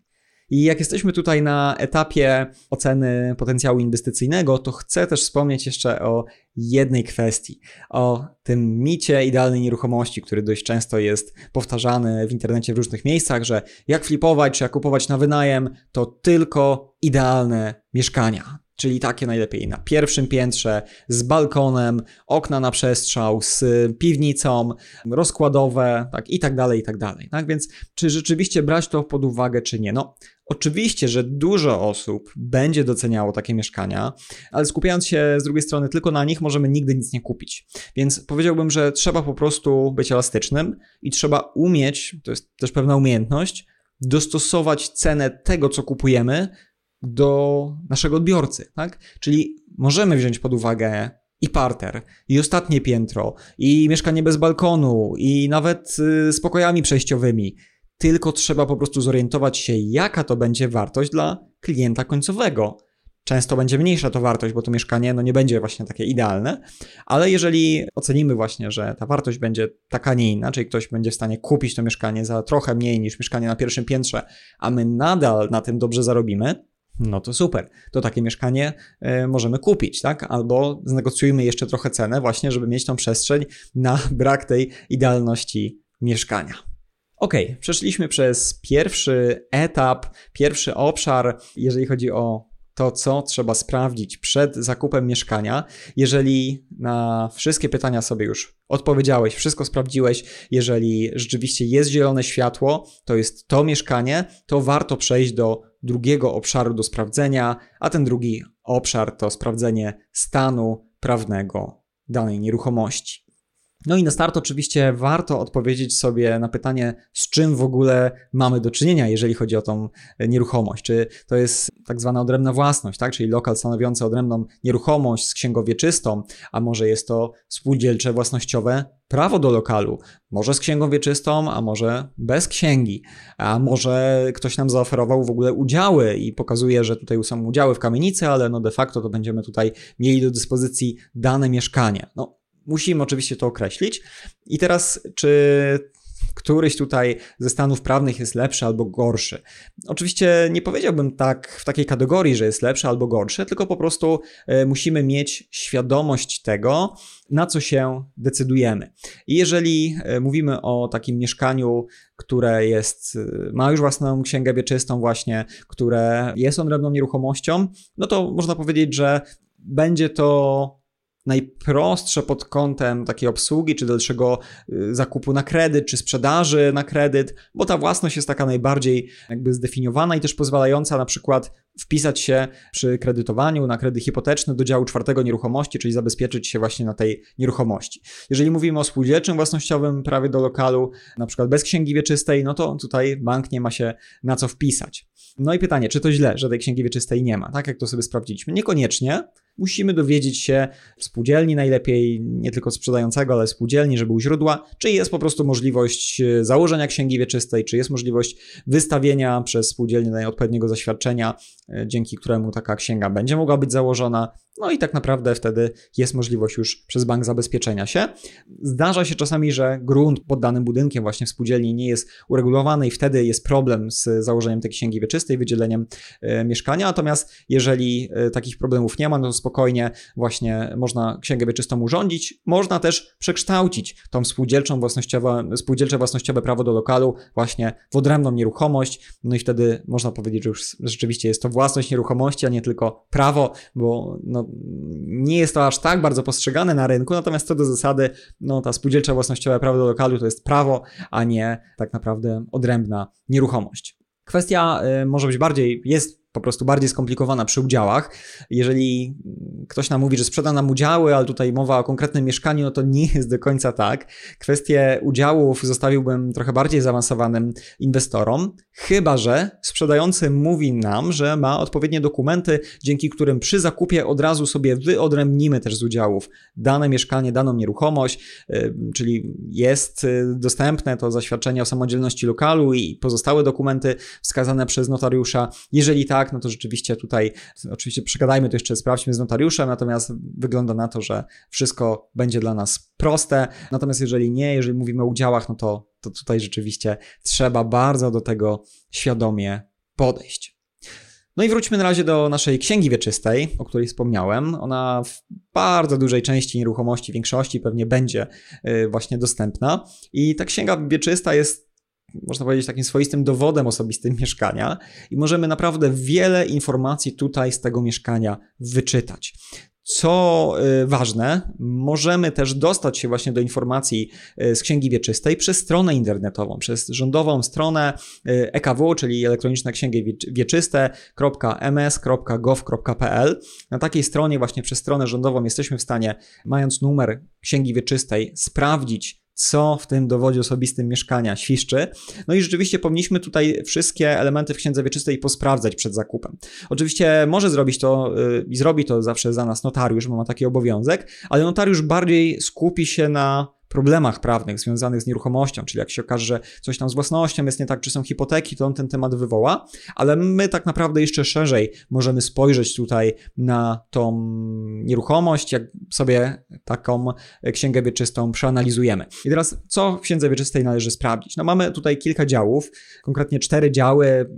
I jak jesteśmy tutaj na etapie oceny potencjału inwestycyjnego, to chcę też wspomnieć jeszcze o jednej kwestii, o tym micie idealnej nieruchomości, który dość często jest powtarzany w internecie w różnych miejscach, że jak flipować czy jak kupować na wynajem, to tylko idealne mieszkania czyli takie najlepiej na pierwszym piętrze, z balkonem, okna na przestrzał, z piwnicą, rozkładowe, tak i tak dalej, i tak dalej. Tak więc, czy rzeczywiście brać to pod uwagę, czy nie? No, Oczywiście, że dużo osób będzie doceniało takie mieszkania, ale skupiając się z drugiej strony tylko na nich, możemy nigdy nic nie kupić. Więc powiedziałbym, że trzeba po prostu być elastycznym i trzeba umieć, to jest też pewna umiejętność, dostosować cenę tego, co kupujemy, do naszego odbiorcy, tak? Czyli możemy wziąć pod uwagę i parter, i ostatnie piętro, i mieszkanie bez balkonu, i nawet y, z pokojami przejściowymi. Tylko trzeba po prostu zorientować się, jaka to będzie wartość dla klienta końcowego. Często będzie mniejsza to wartość, bo to mieszkanie no nie będzie właśnie takie idealne, ale jeżeli ocenimy właśnie, że ta wartość będzie taka, nie inna, czyli ktoś będzie w stanie kupić to mieszkanie za trochę mniej niż mieszkanie na pierwszym piętrze, a my nadal na tym dobrze zarobimy, no to super. To takie mieszkanie y, możemy kupić, tak? Albo znegocjujmy jeszcze trochę cenę, właśnie, żeby mieć tą przestrzeń na brak tej idealności mieszkania. Ok, przeszliśmy przez pierwszy etap, pierwszy obszar, jeżeli chodzi o to, co trzeba sprawdzić przed zakupem mieszkania. Jeżeli na wszystkie pytania sobie już odpowiedziałeś, wszystko sprawdziłeś, jeżeli rzeczywiście jest zielone światło, to jest to mieszkanie, to warto przejść do drugiego obszaru do sprawdzenia, a ten drugi obszar to sprawdzenie stanu prawnego danej nieruchomości. No i na start oczywiście warto odpowiedzieć sobie na pytanie, z czym w ogóle mamy do czynienia, jeżeli chodzi o tą nieruchomość. Czy to jest tak zwana odrębna własność, tak? czyli lokal stanowiący odrębną nieruchomość z księgą wieczystą, a może jest to spółdzielcze własnościowe prawo do lokalu, może z księgą wieczystą, a może bez księgi, a może ktoś nam zaoferował w ogóle udziały i pokazuje, że tutaj są udziały w kamienicy, ale no de facto to będziemy tutaj mieli do dyspozycji dane mieszkanie. No, Musimy oczywiście to określić. I teraz, czy któryś tutaj ze stanów prawnych jest lepszy albo gorszy. Oczywiście nie powiedziałbym tak w takiej kategorii, że jest lepszy albo gorszy, tylko po prostu e, musimy mieć świadomość tego, na co się decydujemy. I jeżeli e, mówimy o takim mieszkaniu, które jest, e, ma już własną księgę wieczystą właśnie, które jest odrębną nieruchomością, no to można powiedzieć, że będzie to najprostsze pod kątem takiej obsługi, czy dalszego y, zakupu na kredyt, czy sprzedaży na kredyt, bo ta własność jest taka najbardziej jakby zdefiniowana i też pozwalająca na przykład wpisać się przy kredytowaniu na kredyt hipoteczny do działu czwartego nieruchomości, czyli zabezpieczyć się właśnie na tej nieruchomości. Jeżeli mówimy o spółdzielczym własnościowym prawie do lokalu, na przykład bez księgi wieczystej, no to tutaj bank nie ma się na co wpisać. No i pytanie, czy to źle, że tej księgi wieczystej nie ma, tak jak to sobie sprawdziliśmy? Niekoniecznie, musimy dowiedzieć się w spółdzielni najlepiej, nie tylko sprzedającego, ale spółdzielni, żeby u źródła, czy jest po prostu możliwość e, założenia księgi wieczystej, czy jest możliwość wystawienia przez spółdzielnię odpowiedniego zaświadczenia, dzięki któremu taka księga będzie mogła być założona. No i tak naprawdę wtedy jest możliwość już przez bank zabezpieczenia się. Zdarza się czasami, że grunt pod danym budynkiem właśnie w spółdzielni nie jest uregulowany i wtedy jest problem z założeniem tej księgi wieczystej, wydzieleniem e, mieszkania. Natomiast jeżeli e, takich problemów nie ma, no to spokojnie właśnie można księgę wieczystą urządzić. Można też przekształcić tą spółdzielczą własnościowe, spółdzielcze własnościowe prawo do lokalu właśnie w odrębną nieruchomość. No i wtedy można powiedzieć, że już rzeczywiście jest to własność nieruchomości, a nie tylko prawo, bo no, nie jest to aż tak bardzo postrzegane na rynku, natomiast co do zasady, no ta spółdzielcza własnościowa prawo do lokalu to jest prawo, a nie tak naprawdę odrębna nieruchomość. Kwestia y, może być bardziej, jest po prostu bardziej skomplikowana przy udziałach. Jeżeli ktoś nam mówi, że sprzeda nam udziały, ale tutaj mowa o konkretnym mieszkaniu, no to nie jest do końca tak. Kwestię udziałów zostawiłbym trochę bardziej zaawansowanym inwestorom, chyba że sprzedający mówi nam, że ma odpowiednie dokumenty, dzięki którym przy zakupie od razu sobie wyodrębnimy też z udziałów dane mieszkanie, daną nieruchomość, y, czyli jest y, dostępne to zaświadczenie o samodzielności lokalu i pozostałe dokumenty wskazane przez notariusza. Jeżeli tak, tak, no to rzeczywiście tutaj, oczywiście przegadajmy to jeszcze, sprawdźmy z notariuszem, natomiast wygląda na to, że wszystko będzie dla nas proste. Natomiast jeżeli nie, jeżeli mówimy o udziałach, no to, to tutaj rzeczywiście trzeba bardzo do tego świadomie podejść. No i wróćmy na razie do naszej księgi wieczystej, o której wspomniałem. Ona w bardzo dużej części nieruchomości, większości pewnie będzie y, właśnie dostępna. I ta księga wieczysta jest można powiedzieć, takim swoistym dowodem osobistym mieszkania i możemy naprawdę wiele informacji tutaj z tego mieszkania wyczytać. Co y, ważne, możemy też dostać się właśnie do informacji y, z Księgi Wieczystej przez stronę internetową, przez rządową stronę EKW, y, czyli elektroniczne księgi wieczyste.ms.gov.pl. Na takiej stronie, właśnie przez stronę rządową, jesteśmy w stanie, mając numer Księgi Wieczystej, sprawdzić, co w tym dowodzie osobistym mieszkania świszczy. No i rzeczywiście powinniśmy tutaj wszystkie elementy w księdze wieczystej posprawdzać przed zakupem. Oczywiście może zrobić to y, i zrobi to zawsze za nas notariusz, bo ma taki obowiązek, ale notariusz bardziej skupi się na problemach prawnych związanych z nieruchomością, czyli jak się okaże, że coś tam z własnością jest nie tak, czy są hipoteki, to on ten temat wywoła, ale my tak naprawdę jeszcze szerzej możemy spojrzeć tutaj na tą nieruchomość, jak sobie taką księgę wieczystą przeanalizujemy. I teraz, co w księdze wieczystej należy sprawdzić? No mamy tutaj kilka działów, konkretnie cztery działy,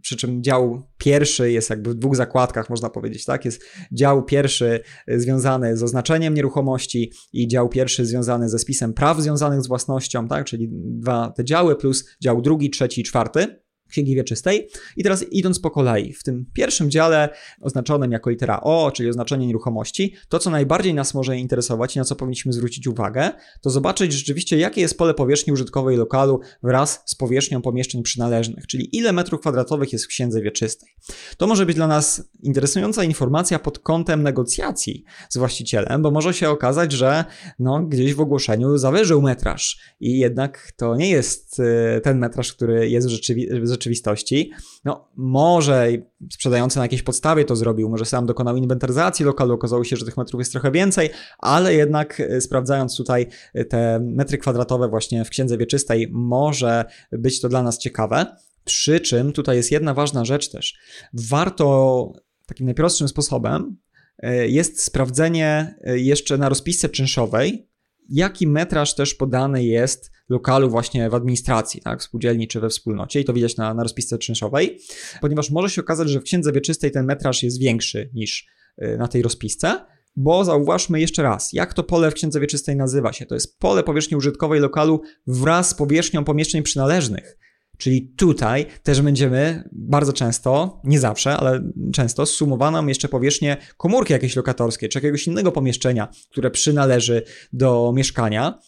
przy czym dział pierwszy jest jakby w dwóch zakładkach, można powiedzieć, tak? Jest dział pierwszy związany z oznaczeniem nieruchomości i dział pierwszy związany ze spisem spisem praw związanych z własnością, tak, czyli dwa te działy plus dział drugi, trzeci i czwarty. Księgi Wieczystej. I teraz idąc po kolei, w tym pierwszym dziale oznaczonym jako litera O, czyli oznaczenie nieruchomości, to co najbardziej nas może interesować i na co powinniśmy zwrócić uwagę, to zobaczyć rzeczywiście jakie jest pole powierzchni użytkowej lokalu wraz z powierzchnią pomieszczeń przynależnych, czyli ile metrów kwadratowych jest w Księdze Wieczystej. To może być dla nas interesująca informacja pod kątem negocjacji z właścicielem, bo może się okazać, że no, gdzieś w ogłoszeniu zawyżył metraż i jednak to nie jest e, ten metraż, który jest w rzeczywistości rzeczywistości. No, może sprzedający na jakiejś podstawie to zrobił, może sam dokonał inwentaryzacji lokalu, okazało się, że tych metrów jest trochę więcej, ale jednak e, sprawdzając tutaj e, te metry kwadratowe właśnie w księdze wieczystej, może być to dla nas ciekawe. Przy czym tutaj jest jedna ważna rzecz też. Warto takim najprostszym sposobem e, jest sprawdzenie jeszcze na rozpisce czynszowej, jaki metraż też podany jest lokalu właśnie w administracji, tak, w spółdzielni czy we wspólnocie i to widać na, na rozpisce czynszowej, ponieważ może się okazać, że w księdze wieczystej ten metraż jest większy niż y, na tej rozpisce, bo zauważmy jeszcze raz, jak to pole w księdze wieczystej nazywa się. To jest pole powierzchni użytkowej lokalu wraz z powierzchnią pomieszczeń przynależnych. Czyli tutaj też będziemy bardzo często, nie zawsze, ale często zsumowaną jeszcze powierzchnię komórki jakiejś lokatorskiej czy jakiegoś innego pomieszczenia, które przynależy do mieszkania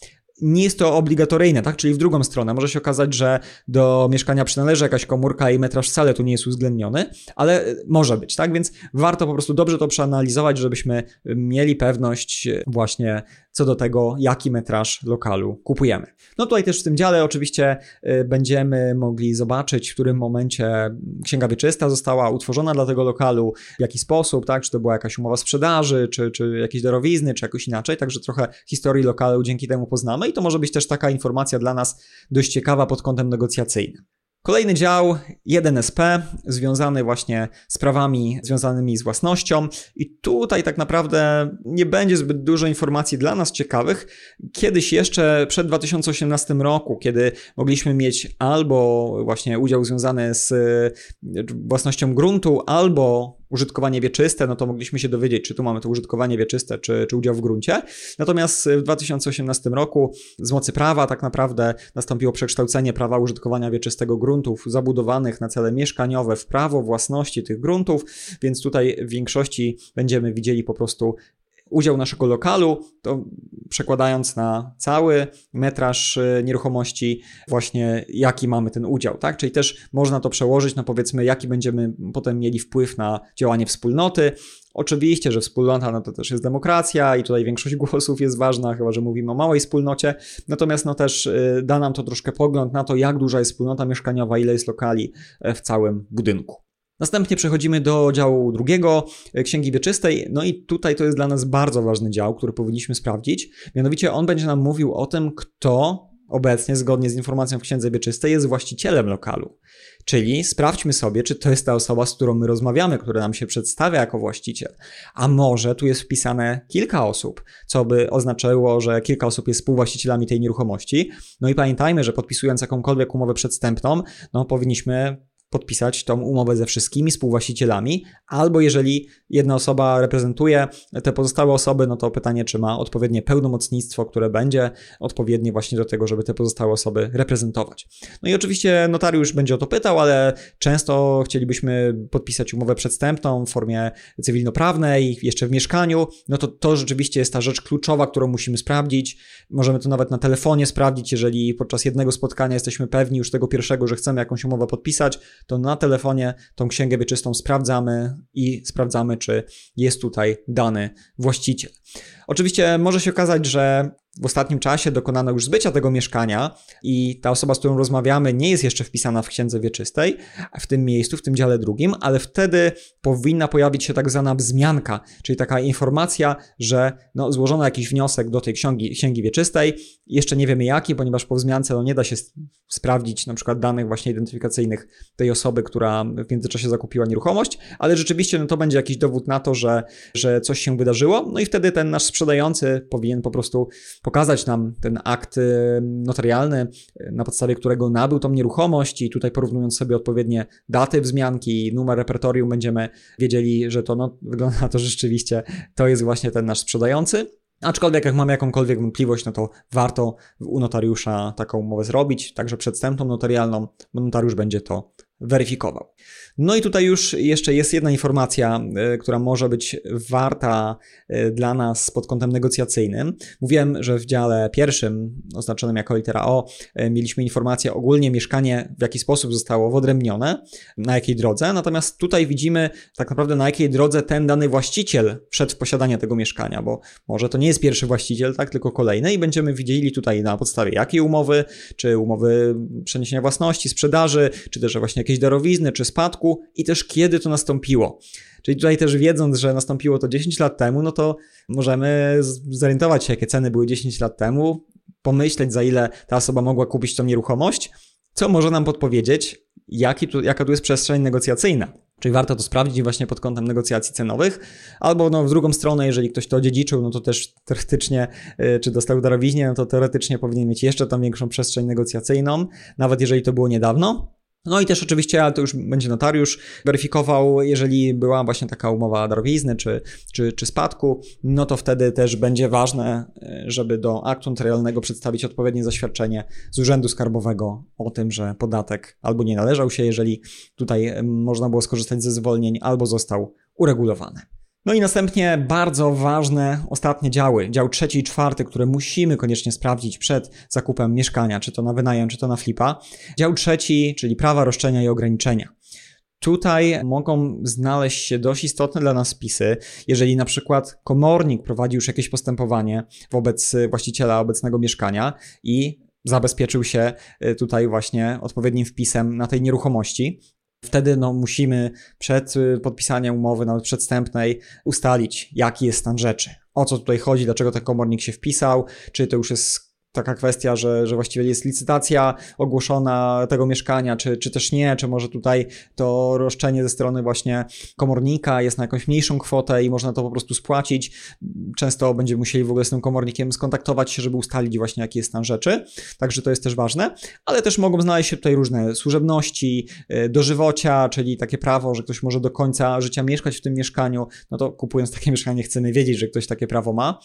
nie jest to obligatoryjne, tak? Czyli w drugą stronę. Może się okazać, że do mieszkania przynależy jakaś komórka i metraż wcale tu nie jest uwzględniony, ale może być, tak? Więc warto po prostu dobrze to przeanalizować, żebyśmy mieli pewność właśnie co do tego, jaki metraż lokalu kupujemy. No tutaj też w tym dziale oczywiście y, będziemy mogli zobaczyć, w którym momencie księga wieczysta została utworzona dla tego lokalu, w jaki sposób, tak, czy to była jakaś umowa sprzedaży, czy, czy jakieś darowizny, czy jakoś inaczej, także trochę historii lokalu dzięki temu poznamy i to może być też taka informacja dla nas dość ciekawa pod kątem negocjacyjnym. Kolejny dział 1SP, związany właśnie z prawami związanymi z własnością, i tutaj tak naprawdę nie będzie zbyt dużo informacji dla nas ciekawych. Kiedyś jeszcze przed 2018 roku, kiedy mogliśmy mieć albo właśnie udział związany z własnością gruntu, albo użytkowanie wieczyste, no to mogliśmy się dowiedzieć, czy tu mamy to użytkowanie wieczyste, czy, czy udział w gruncie. Natomiast w 2018 roku z mocy prawa tak naprawdę nastąpiło przekształcenie prawa użytkowania wieczystego gruntów zabudowanych na cele mieszkaniowe w prawo własności tych gruntów, więc tutaj w większości będziemy widzieli po prostu udział naszego lokalu, to przekładając na cały metraż y, nieruchomości, właśnie jaki mamy ten udział, tak? Czyli też można to przełożyć na powiedzmy, jaki będziemy potem mieli wpływ na działanie wspólnoty. Oczywiście, że wspólnota no to też jest demokracja i tutaj większość głosów jest ważna, chyba że mówimy o małej wspólnocie. Natomiast no też y, da nam to troszkę pogląd na to, jak duża jest wspólnota mieszkaniowa, ile jest lokali e, w całym budynku. Następnie przechodzimy do działu drugiego, e, Księgi Wieczystej. No i tutaj to jest dla nas bardzo ważny dział, który powinniśmy sprawdzić. Mianowicie on będzie nam mówił o tym, kto obecnie, zgodnie z informacją w Księdze Wieczystej, jest właścicielem lokalu. Czyli sprawdźmy sobie, czy to jest ta osoba, z którą my rozmawiamy, która nam się przedstawia jako właściciel. A może tu jest wpisane kilka osób, co by oznaczało, że kilka osób jest współwłaścicielami tej nieruchomości. No i pamiętajmy, że podpisując jakąkolwiek umowę przedstępną, no powinniśmy podpisać tą umowę ze wszystkimi współwłaścicielami, albo jeżeli jedna osoba reprezentuje te pozostałe osoby, no to pytanie, czy ma odpowiednie pełnomocnictwo, które będzie odpowiednie właśnie do tego, żeby te pozostałe osoby reprezentować. No i oczywiście notariusz będzie o to pytał, ale często chcielibyśmy podpisać umowę przedstępną w formie cywilnoprawnej, jeszcze w mieszkaniu, no to to rzeczywiście jest ta rzecz kluczowa, którą musimy sprawdzić. Możemy to nawet na telefonie sprawdzić, jeżeli podczas jednego spotkania jesteśmy pewni już tego pierwszego, że chcemy jakąś umowę podpisać, to na telefonie tą księgę wieczystą sprawdzamy i sprawdzamy, czy jest tutaj dany właściciel. Oczywiście może się okazać, że w ostatnim czasie dokonano już zbycia tego mieszkania i ta osoba, z którą rozmawiamy, nie jest jeszcze wpisana w księdze wieczystej, w tym miejscu, w tym dziale drugim, ale wtedy powinna pojawić się tak zwana wzmianka, czyli taka informacja, że no, złożono jakiś wniosek do tej księgi, księgi wieczystej. Jeszcze nie wiemy jaki, ponieważ po wzmiance no, nie da się sprawdzić na przykład danych właśnie identyfikacyjnych tej osoby, która w międzyczasie zakupiła nieruchomość, ale rzeczywiście no, to będzie jakiś dowód na to, że, że coś się wydarzyło. No i wtedy ten nasz sprzedający powinien po prostu pokazać nam ten akt y, notarialny, y, na podstawie którego nabył tą nieruchomość i tutaj porównując sobie odpowiednie daty wzmianki, numer repertorium, będziemy wiedzieli, że to no, wygląda na to, że rzeczywiście to jest właśnie ten nasz sprzedający. Aczkolwiek jak mamy jakąkolwiek wątpliwość, no to warto u notariusza taką umowę zrobić, także przedstępną notarialną, bo notariusz będzie to weryfikował. No i tutaj już jeszcze jest jedna informacja, e, która może być warta e, dla nas pod kątem negocjacyjnym. Mówiłem, że w dziale pierwszym, oznaczonym jako litera O, e, mieliśmy informację ogólnie mieszkanie w jaki sposób zostało wyodrębnione, na jakiej drodze, natomiast tutaj widzimy tak naprawdę na jakiej drodze ten dany właściciel wszedł w posiadanie tego mieszkania, bo może to nie jest pierwszy właściciel, tak, tylko kolejny i będziemy widzieli tutaj na podstawie jakiej umowy, czy umowy przeniesienia własności, sprzedaży, czy też właśnie jakiejś darowizny, czy spadku, roku i też kiedy to nastąpiło. Czyli tutaj też wiedząc, że nastąpiło to 10 lat temu, no to możemy zorientować się, jakie ceny były 10 lat temu, pomyśleć, za ile ta osoba mogła kupić tą nieruchomość, co może nam podpowiedzieć, jaki tu, jaka tu jest przestrzeń negocjacyjna. Czyli warto to sprawdzić właśnie pod kątem negocjacji cenowych, albo no, w drugą stronę, jeżeli ktoś to odziedziczył, no to też teoretycznie, yy, czy dostał darowiźnie, no to teoretycznie powinien mieć jeszcze tam większą przestrzeń negocjacyjną, nawet jeżeli to było niedawno. No i też oczywiście, ale to już będzie notariusz weryfikował, jeżeli była właśnie taka umowa darowizny czy, czy, czy spadku, no to wtedy też będzie ważne, e, żeby do aktu notarialnego przedstawić odpowiednie zaświadczenie z Urzędu Skarbowego o tym, że podatek albo nie należał się, jeżeli tutaj można było skorzystać ze zwolnień, albo został uregulowany. No i następnie bardzo ważne ostatnie działy, dział trzeci i czwarty, które musimy koniecznie sprawdzić przed zakupem mieszkania, czy to na wynajem, czy to na flipa. Dział trzeci, czyli prawa, roszczenia i ograniczenia. Tutaj mogą znaleźć się dość istotne dla nas spisy, jeżeli na przykład komornik prowadzi już jakieś postępowanie wobec właściciela obecnego mieszkania i zabezpieczył się y, tutaj właśnie odpowiednim wpisem na tej nieruchomości. Wtedy no, musimy przed y, podpisaniem umowy, nawet przedstępnej, ustalić, jaki jest stan rzeczy. O co tutaj chodzi, dlaczego ten komornik się wpisał, czy to już jest taka kwestia, że, że właściwie jest licytacja ogłoszona tego mieszkania, czy, czy też nie, czy może tutaj to roszczenie ze strony właśnie komornika jest na jakąś mniejszą kwotę i można to po prostu spłacić. Często będziemy musieli w ogóle z tym komornikiem skontaktować się, żeby ustalić właśnie jaki jest stan rzeczy, także to jest też ważne, ale też mogą znaleźć się tutaj różne służebności, y, dożywocia, czyli takie prawo, że ktoś może do końca życia mieszkać w tym mieszkaniu, no to kupując takie mieszkanie chcemy wiedzieć, że ktoś takie prawo ma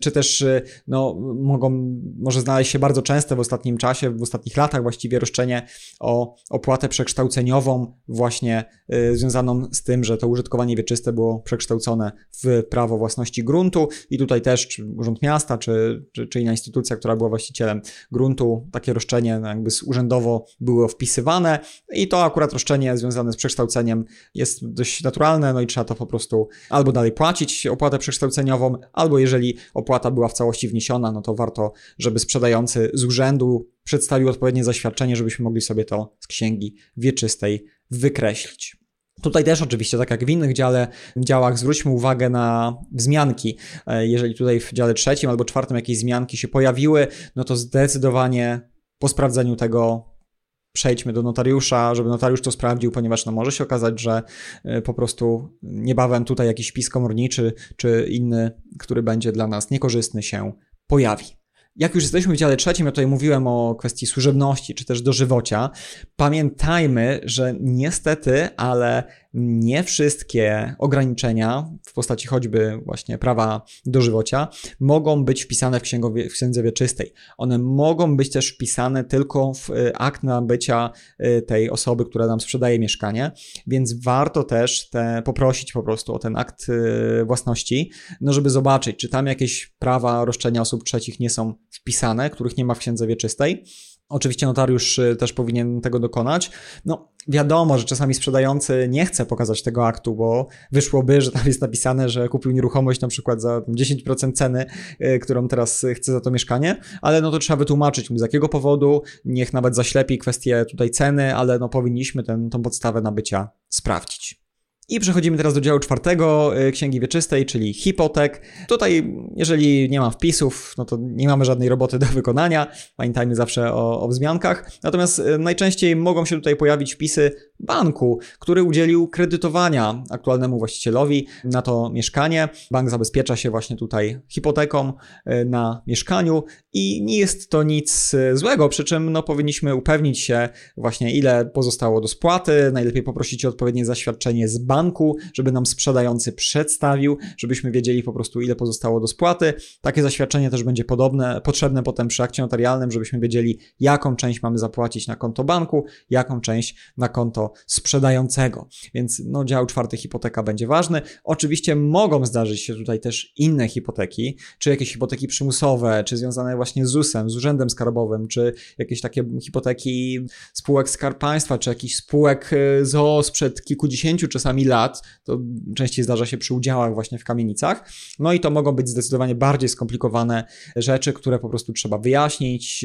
czy też y, no, mogą, może znaleźć się bardzo częste w ostatnim czasie, w ostatnich latach właściwie roszczenie o opłatę przekształceniową właśnie y, związaną z tym, że to użytkowanie wieczyste było przekształcone w prawo własności gruntu. I tutaj też czy Urząd Miasta, czy, czy, czy inna instytucja, która była właścicielem gruntu, takie roszczenie no, jakby urzędowo było wpisywane. I to akurat roszczenie związane z przekształceniem jest dość naturalne, no i trzeba to po prostu albo dalej płacić opłatę przekształceniową, albo jeżeli opłata była w całości wniesiona, no to warto, żeby sprzedający z urzędu przedstawił odpowiednie zaświadczenie, żebyśmy mogli sobie to z księgi wieczystej wykreślić. Tutaj też oczywiście, tak jak w innych dziale, działach, zwróćmy uwagę na wzmianki. E, jeżeli tutaj w dziale trzecim albo czwartym jakieś wzmianki się pojawiły, no to zdecydowanie po sprawdzeniu tego przejdźmy do notariusza, żeby notariusz to sprawdził, ponieważ no, może się okazać, że e, po prostu niebawem tutaj jakiś wpis komorniczy czy inny, który będzie dla nas niekorzystny się pojawi. Jak już jesteśmy w dziale trzecim, ja tutaj mówiłem o kwestii służebności czy też dożywocia. Pamiętajmy, że niestety, ale nie wszystkie ograniczenia w postaci choćby właśnie prawa dożywocia mogą być wpisane w, księgowie, w księdze wieczystej. One mogą być też wpisane tylko w y, akt nabycia y, tej osoby, która nam sprzedaje mieszkanie, więc warto też te, poprosić po prostu o ten akt y, własności, no żeby zobaczyć, czy tam jakieś prawa roszczenia osób trzecich nie są wpisane, których nie ma w księdze wieczystej. Oczywiście notariusz y, też powinien tego dokonać. No, wiadomo, że czasami sprzedający nie chce pokazać tego aktu, bo wyszłoby, że tam jest napisane, że kupił nieruchomość na przykład za 10% ceny, y, którą teraz chce za to mieszkanie, ale no to trzeba wytłumaczyć mu z jakiego powodu, niech nawet zaślepi kwestię tutaj ceny, ale no powinniśmy tę podstawę nabycia sprawdzić. I przechodzimy teraz do działu czwartego y, Księgi Wieczystej, czyli hipotek. Tutaj, jeżeli nie ma wpisów, no to nie mamy żadnej roboty do wykonania. Pamiętajmy zawsze o, o wzmiankach. Natomiast y, najczęściej mogą się tutaj pojawić wpisy banku, który udzielił kredytowania aktualnemu właścicielowi na to mieszkanie. Bank zabezpiecza się właśnie tutaj hipoteką y, na mieszkaniu i nie jest to nic złego, przy czym no, powinniśmy upewnić się właśnie ile pozostało do spłaty, najlepiej poprosić o odpowiednie zaświadczenie z banku, banku, żeby nam sprzedający przedstawił, żebyśmy wiedzieli po prostu ile pozostało do spłaty. Takie zaświadczenie też będzie podobne, potrzebne potem przy akcie notarialnym, żebyśmy wiedzieli jaką część mamy zapłacić na konto banku, jaką część na konto sprzedającego. Więc no, dział czwarty hipoteka będzie ważny. Oczywiście mogą zdarzyć się tutaj też inne hipoteki, czy jakieś hipoteki przymusowe, czy związane właśnie z ZUS-em, z Urzędem Skarbowym, czy jakieś takie hipoteki spółek Skarb Państwa, czy jakichś spółek y, ZOO sprzed kilkudziesięciu czasami lat, to częściej zdarza się przy udziałach właśnie w kamienicach. No i to mogą być zdecydowanie bardziej skomplikowane rzeczy, które po prostu trzeba wyjaśnić,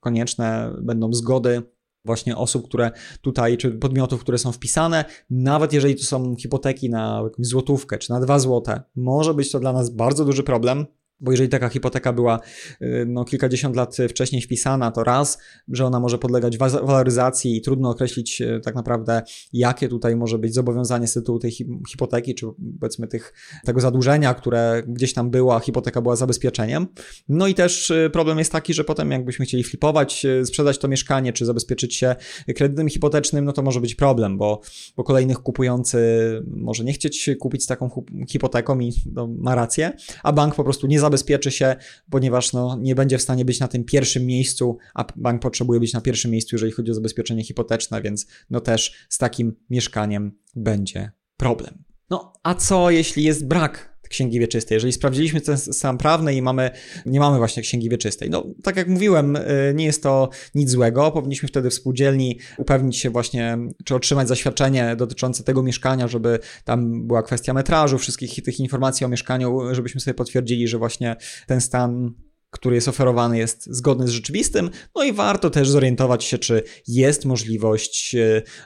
konieczne będą zgody właśnie osób, które tutaj, czy podmiotów, które są wpisane, nawet jeżeli to są hipoteki na jakąś złotówkę, czy na dwa złote, może być to dla nas bardzo duży problem, bo jeżeli taka hipoteka była y, no, kilkadziesiąt lat wcześniej wpisana, to raz, że ona może podlegać waloryzacji i trudno określić y, tak naprawdę, jakie tutaj może być zobowiązanie z tytułu tej hipoteki, czy powiedzmy tych, tego zadłużenia, które gdzieś tam była, hipoteka była zabezpieczeniem. No i też y, problem jest taki, że potem jakbyśmy chcieli flipować, sprzedać to mieszkanie, czy zabezpieczyć się kredytem hipotecznym, no to może być problem, bo, bo kolejnych kupujący może nie chcieć kupić z taką hipoteką i no, ma rację, a bank po prostu nie zabezpieczy się, ponieważ no, nie będzie w stanie być na tym pierwszym miejscu, a bank potrzebuje być na pierwszym miejscu, jeżeli chodzi o zabezpieczenie hipoteczne, więc no też z takim mieszkaniem będzie problem. No, a co jeśli jest brak księgi wieczystej. Jeżeli sprawdziliśmy ten stan prawny i mamy, nie mamy właśnie księgi wieczystej. No, tak jak mówiłem, y, nie jest to nic złego. Powinniśmy wtedy w spółdzielni upewnić się właśnie, czy otrzymać zaświadczenie dotyczące tego mieszkania, żeby tam była kwestia metrażu, wszystkich tych informacji o mieszkaniu, żebyśmy sobie potwierdzili, że właśnie ten stan który jest oferowany, jest zgodny z rzeczywistym. No i warto też zorientować się, czy jest możliwość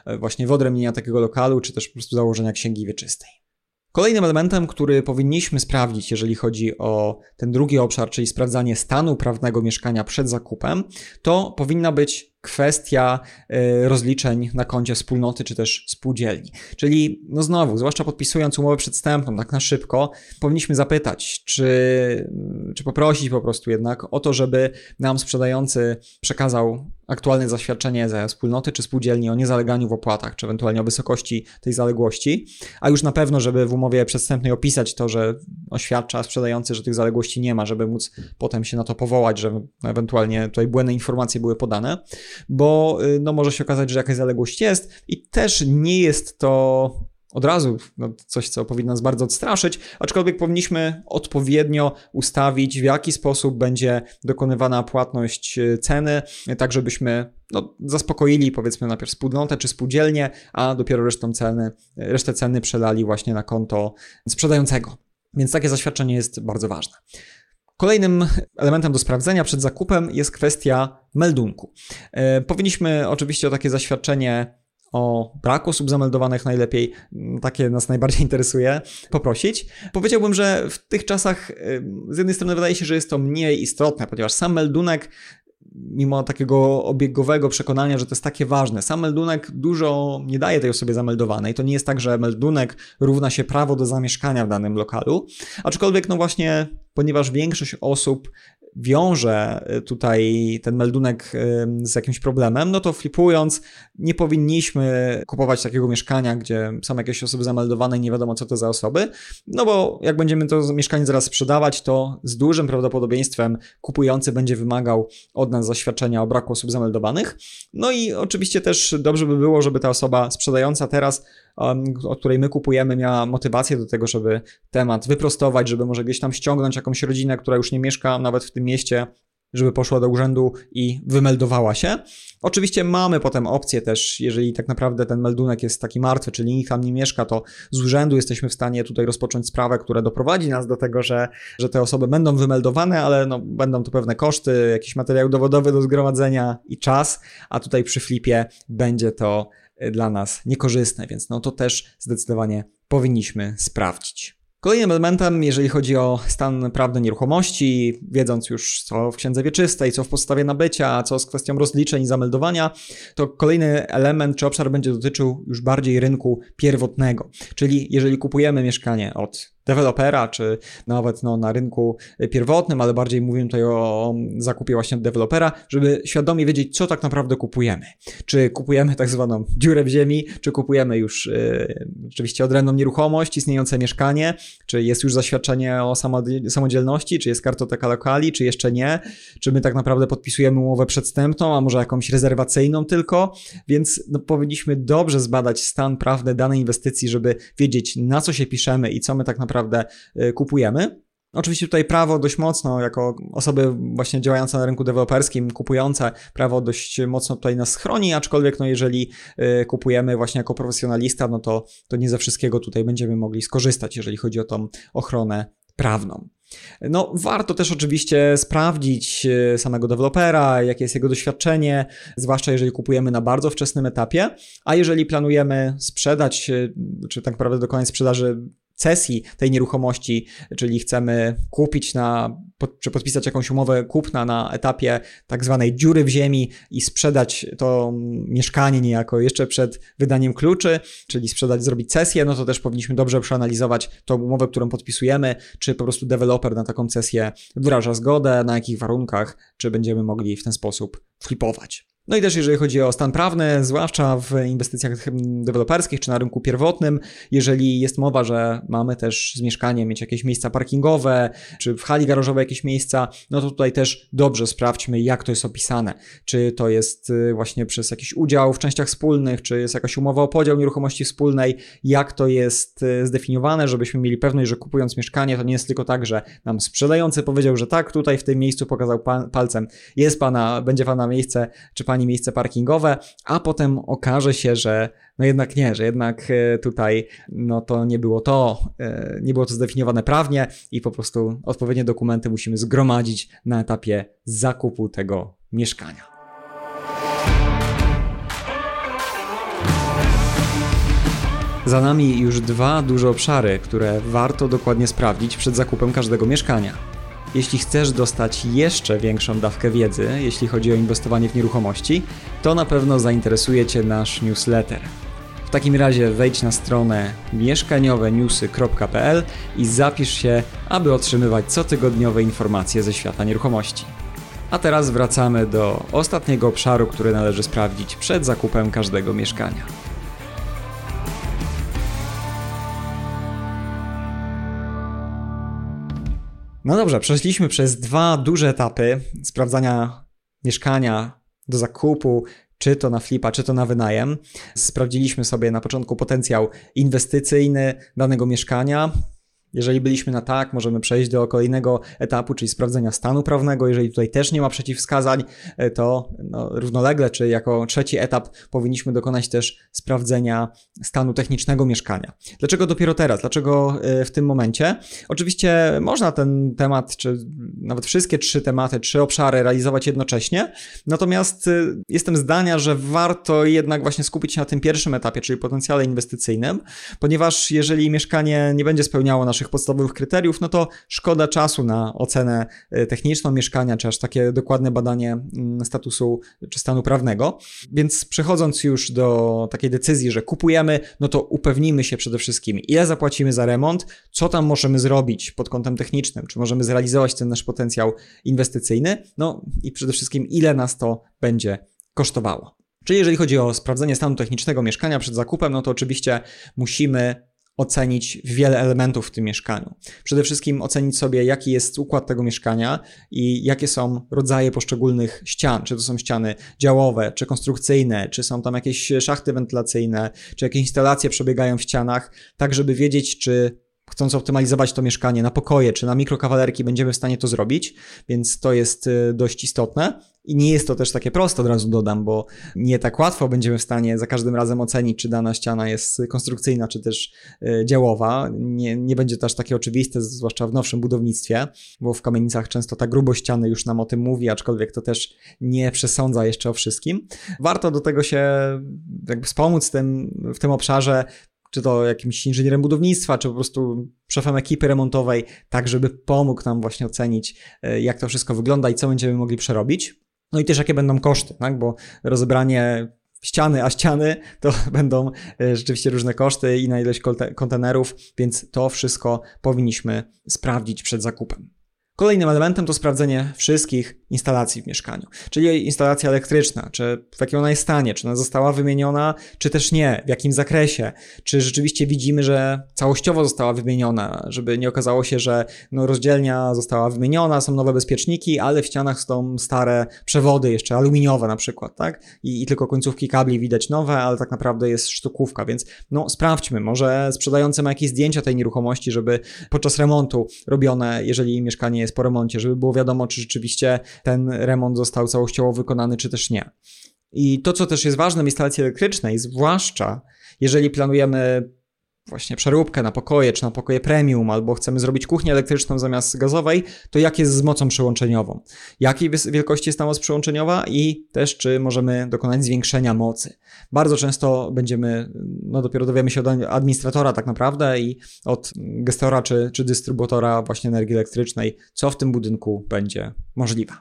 e, właśnie wyodrębnienia takiego lokalu, czy też po prostu założenia księgi wieczystej. Kolejnym elementem, który powinniśmy sprawdzić, jeżeli chodzi o ten drugi obszar, czyli sprawdzanie stanu prawnego mieszkania przed zakupem, to powinna być kwestia e, rozliczeń na koncie wspólnoty czy też spółdzielni. Czyli, no znowu, zwłaszcza podpisując umowę przedstępną tak na szybko, powinniśmy zapytać, czy, czy poprosić po prostu jednak o to, żeby nam sprzedający przekazał aktualne zaświadczenie ze wspólnoty czy spółdzielni o niezaleganiu w opłatach, czy ewentualnie o wysokości tej zaległości, a już na pewno, żeby w umowie przedstępnej opisać to, że oświadcza sprzedający, że tych zaległości nie ma, żeby móc potem się na to powołać, że ewentualnie tutaj błędne informacje były podane bo y, no, może się okazać, że jakaś zaległość jest i też nie jest to od razu no, coś, co powinno nas bardzo odstraszyć, aczkolwiek powinniśmy odpowiednio ustawić, w jaki sposób będzie dokonywana płatność y, ceny, tak żebyśmy no, zaspokoili powiedzmy najpierw wspólnotę czy spółdzielnię, a dopiero resztą ceny, resztę ceny przelali właśnie na konto sprzedającego. Więc takie zaświadczenie jest bardzo ważne. Kolejnym elementem do sprawdzenia przed zakupem jest kwestia meldunku. E, powinniśmy oczywiście o takie zaświadczenie o braku osób zameldowanych najlepiej, takie nas najbardziej interesuje, poprosić. Powiedziałbym, że w tych czasach e, z jednej strony wydaje się, że jest to mniej istotne, ponieważ sam meldunek mimo takiego obiegowego przekonania, że to jest takie ważne. Sam meldunek dużo nie daje tej osobie zameldowanej. To nie jest tak, że meldunek równa się prawo do zamieszkania w danym lokalu, aczkolwiek no właśnie ponieważ większość osób wiąże y, tutaj ten meldunek y, z jakimś problemem, no to flipując, nie powinniśmy kupować takiego mieszkania, gdzie są jakieś osoby zameldowane i nie wiadomo co to za osoby, no bo jak będziemy to mieszkanie zaraz sprzedawać, to z dużym prawdopodobieństwem kupujący będzie wymagał od nas zaświadczenia o braku osób zameldowanych. No i oczywiście też dobrze by było, żeby ta osoba sprzedająca teraz od której my kupujemy, miała motywację do tego, żeby temat wyprostować, żeby może gdzieś tam ściągnąć jakąś rodzinę, która już nie mieszka nawet w tym mieście, żeby poszła do urzędu i wymeldowała się. Oczywiście mamy potem opcję też, jeżeli tak naprawdę ten meldunek jest taki martwy, czyli nikt tam nie mieszka, to z urzędu jesteśmy w stanie tutaj rozpocząć sprawę, która doprowadzi nas do tego, że, że te osoby będą wymeldowane, ale no, będą to pewne koszty, jakiś materiał dowodowy do zgromadzenia i czas, a tutaj przy flipie będzie to dla nas niekorzystne, więc no to też zdecydowanie powinniśmy sprawdzić. Kolejnym elementem, jeżeli chodzi o stan prawny nieruchomości, wiedząc już co w księdze wieczystej, co w podstawie nabycia, co z kwestią rozliczeń i zameldowania, to kolejny element czy obszar będzie dotyczył już bardziej rynku pierwotnego. Czyli jeżeli kupujemy mieszkanie od dewelopera, czy nawet no, na rynku pierwotnym, ale bardziej mówimy tutaj o zakupie właśnie dewelopera, żeby świadomie wiedzieć, co tak naprawdę kupujemy. Czy kupujemy tak zwaną dziurę w ziemi, czy kupujemy już yy, oczywiście odrębną nieruchomość, istniejące mieszkanie, czy jest już zaświadczenie o samodzielności, czy jest kartoteka lokali, czy jeszcze nie, czy my tak naprawdę podpisujemy umowę przedstępną, a może jakąś rezerwacyjną tylko, więc no, powinniśmy dobrze zbadać stan prawny danej inwestycji, żeby wiedzieć, na co się piszemy i co my tak naprawdę naprawdę y, kupujemy. Oczywiście tutaj prawo dość mocno, jako osoby właśnie działające na rynku deweloperskim, kupujące, prawo dość mocno tutaj nas chroni, aczkolwiek no jeżeli y, kupujemy właśnie jako profesjonalista, no to, to nie ze wszystkiego tutaj będziemy mogli skorzystać, jeżeli chodzi o tą ochronę prawną. No, warto też oczywiście sprawdzić y, samego dewelopera, jakie jest jego doświadczenie, zwłaszcza jeżeli kupujemy na bardzo wczesnym etapie, a jeżeli planujemy sprzedać, czy tak naprawdę dokonać sprzedaży cesji tej nieruchomości, czyli chcemy kupić na, czy podpisać jakąś umowę kupna na etapie tak zwanej dziury w ziemi i sprzedać to mieszkanie niejako jeszcze przed wydaniem kluczy, czyli sprzedać, zrobić cesję, no to też powinniśmy dobrze przeanalizować tą umowę, którą podpisujemy, czy po prostu deweloper na taką cesję wyraża zgodę, na jakich warunkach, czy będziemy mogli w ten sposób flipować. No i też jeżeli chodzi o stan prawny, zwłaszcza w inwestycjach deweloperskich czy na rynku pierwotnym, jeżeli jest mowa, że mamy też z mieszkaniem mieć jakieś miejsca parkingowe, czy w hali garażowej jakieś miejsca, no to tutaj też dobrze sprawdźmy, jak to jest opisane. Czy to jest y, właśnie przez jakiś udział w częściach wspólnych, czy jest jakaś umowa o podział nieruchomości wspólnej, jak to jest y, zdefiniowane, żebyśmy mieli pewność, że kupując mieszkanie, to nie jest tylko tak, że nam sprzedający powiedział, że tak, tutaj w tym miejscu pokazał palcem, jest pana, będzie pana miejsce, czy pani miejsce parkingowe, a potem okaże się, że no jednak nie, że jednak e, tutaj no to nie było to, e, nie było to zdefiniowane prawnie i po prostu odpowiednie dokumenty musimy zgromadzić na etapie zakupu tego mieszkania. Za nami już dwa duże obszary, które warto dokładnie sprawdzić przed zakupem każdego mieszkania. Jeśli chcesz dostać jeszcze większą dawkę wiedzy, jeśli chodzi o inwestowanie w nieruchomości, to na pewno zainteresuje Cię nasz newsletter. W takim razie wejdź na stronę mieszkanioweniewsy.pl i zapisz się, aby otrzymywać cotygodniowe informacje ze świata nieruchomości. A teraz wracamy do ostatniego obszaru, który należy sprawdzić przed zakupem każdego mieszkania. No dobrze, przeszliśmy przez dwa duże etapy sprawdzania mieszkania do zakupu, czy to na flipa, czy to na wynajem. Sprawdziliśmy sobie na początku potencjał inwestycyjny danego mieszkania, jeżeli byliśmy na tak, możemy przejść do kolejnego etapu, czyli sprawdzenia stanu prawnego. Jeżeli tutaj też nie ma przeciwwskazań, e, to no, równolegle, czy jako trzeci etap powinniśmy dokonać też sprawdzenia stanu technicznego mieszkania. Dlaczego dopiero teraz? Dlaczego e, w tym momencie? Oczywiście można ten temat, czy nawet wszystkie trzy tematy, trzy obszary realizować jednocześnie, natomiast e, jestem zdania, że warto jednak właśnie skupić się na tym pierwszym etapie, czyli potencjale inwestycyjnym, ponieważ jeżeli mieszkanie nie będzie spełniało naszych naszych podstawowych kryteriów, no to szkoda czasu na ocenę e, techniczną mieszkania, czy aż takie dokładne badanie mm, statusu czy stanu prawnego. Więc przechodząc już do takiej decyzji, że kupujemy, no to upewnimy się przede wszystkim, ile zapłacimy za remont, co tam możemy zrobić pod kątem technicznym, czy możemy zrealizować ten nasz potencjał inwestycyjny, no i przede wszystkim, ile nas to będzie kosztowało. Czyli jeżeli chodzi o sprawdzenie stanu technicznego mieszkania przed zakupem, no to oczywiście musimy ocenić wiele elementów w tym mieszkaniu. Przede wszystkim ocenić sobie, jaki jest układ tego mieszkania i jakie są rodzaje poszczególnych ścian. Czy to są ściany działowe, czy konstrukcyjne, czy są tam jakieś szachty wentylacyjne, czy jakieś instalacje przebiegają w ścianach, tak żeby wiedzieć, czy chcąc optymalizować to mieszkanie na pokoje czy na mikrokawalerki, będziemy w stanie to zrobić, więc to jest y, dość istotne. I nie jest to też takie proste, od razu dodam, bo nie tak łatwo będziemy w stanie za każdym razem ocenić, czy dana ściana jest konstrukcyjna, czy też y, działowa. Nie, nie będzie to aż takie oczywiste, zwłaszcza w nowszym budownictwie, bo w kamienicach często ta grubość ściany już nam o tym mówi, aczkolwiek to też nie przesądza jeszcze o wszystkim. Warto do tego się jakby wspomóc tym, w tym obszarze, czy to jakimś inżynierem budownictwa, czy po prostu szefem ekipy remontowej, tak żeby pomógł nam właśnie ocenić, e, jak to wszystko wygląda i co będziemy mogli przerobić. No i też jakie będą koszty, tak? bo rozebranie ściany, a ściany to będą e, rzeczywiście różne koszty i na ilość kontenerów, więc to wszystko powinniśmy sprawdzić przed zakupem. Kolejnym elementem to sprawdzenie wszystkich instalacji w mieszkaniu, czyli instalacja elektryczna, czy w jakim ona jest stanie, czy ona została wymieniona, czy też nie, w jakim zakresie, czy rzeczywiście widzimy, że całościowo została wymieniona, żeby nie okazało się, że no, rozdzielnia została wymieniona, są nowe bezpieczniki, ale w ścianach są stare przewody, jeszcze aluminiowe na przykład, tak? I, i tylko końcówki kabli widać nowe, ale tak naprawdę jest sztukówka, więc no sprawdźmy, może sprzedający ma jakieś zdjęcia tej nieruchomości, żeby podczas remontu robione, jeżeli mieszkanie jest po remoncie, żeby było wiadomo, czy rzeczywiście ten remont został całościowo wykonany, czy też nie. I to, co też jest ważne w instalacji elektrycznej, zwłaszcza jeżeli planujemy właśnie przeróbkę na pokoje, czy na pokoje premium, albo chcemy zrobić kuchnię elektryczną zamiast gazowej, to jak jest z mocą przyłączeniową? Jakiej wielkości jest ta moc przyłączeniowa i też czy możemy dokonać zwiększenia mocy? Bardzo często będziemy, no dopiero dowiemy się od administratora tak naprawdę i od gestora czy, czy dystrybutora właśnie energii elektrycznej, co w tym budynku będzie możliwe.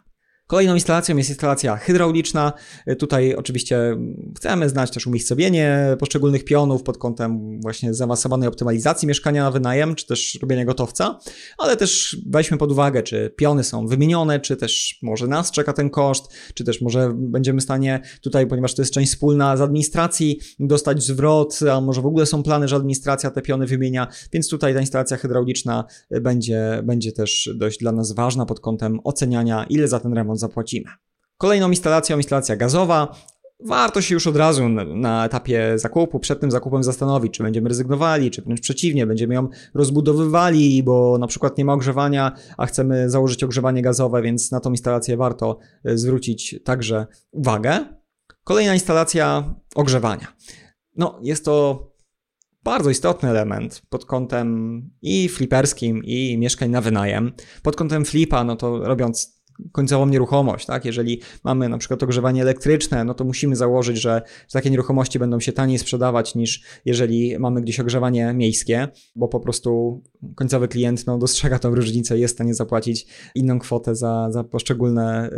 Kolejną instalacją jest instalacja hydrauliczna. Tutaj oczywiście chcemy znać też umiejscowienie poszczególnych pionów pod kątem właśnie zaawansowanej optymalizacji mieszkania na wynajem, czy też robienia gotowca, ale też weźmy pod uwagę, czy piony są wymienione, czy też może nas czeka ten koszt, czy też może będziemy w stanie tutaj, ponieważ to jest część wspólna z administracji, dostać zwrot, a może w ogóle są plany, że administracja te piony wymienia, więc tutaj ta instalacja hydrauliczna będzie, będzie też dość dla nas ważna pod kątem oceniania, ile za ten remont zapłacimy. Kolejną instalacją, instalacja gazowa. Warto się już od razu na, etapie zakupu, przed tym zakupem zastanowić, czy będziemy rezygnowali, czy wręcz przeciwnie, będziemy ją rozbudowywali, bo na przykład nie ma ogrzewania, a chcemy założyć ogrzewanie gazowe, więc na tą instalację warto e, zwrócić także uwagę. Kolejna instalacja ogrzewania. No, jest to bardzo istotny element pod kątem i fliperskim, i mieszkań na wynajem. Pod kątem flipa, no to robiąc końcową nieruchomość, tak? Jeżeli mamy na przykład ogrzewanie elektryczne, no to musimy założyć, że, takie nieruchomości będą się taniej sprzedawać niż jeżeli mamy gdzieś ogrzewanie miejskie, bo po prostu końcowy klient no, dostrzega tą różnicę jest w stanie zapłacić inną kwotę za, za, poszczególne,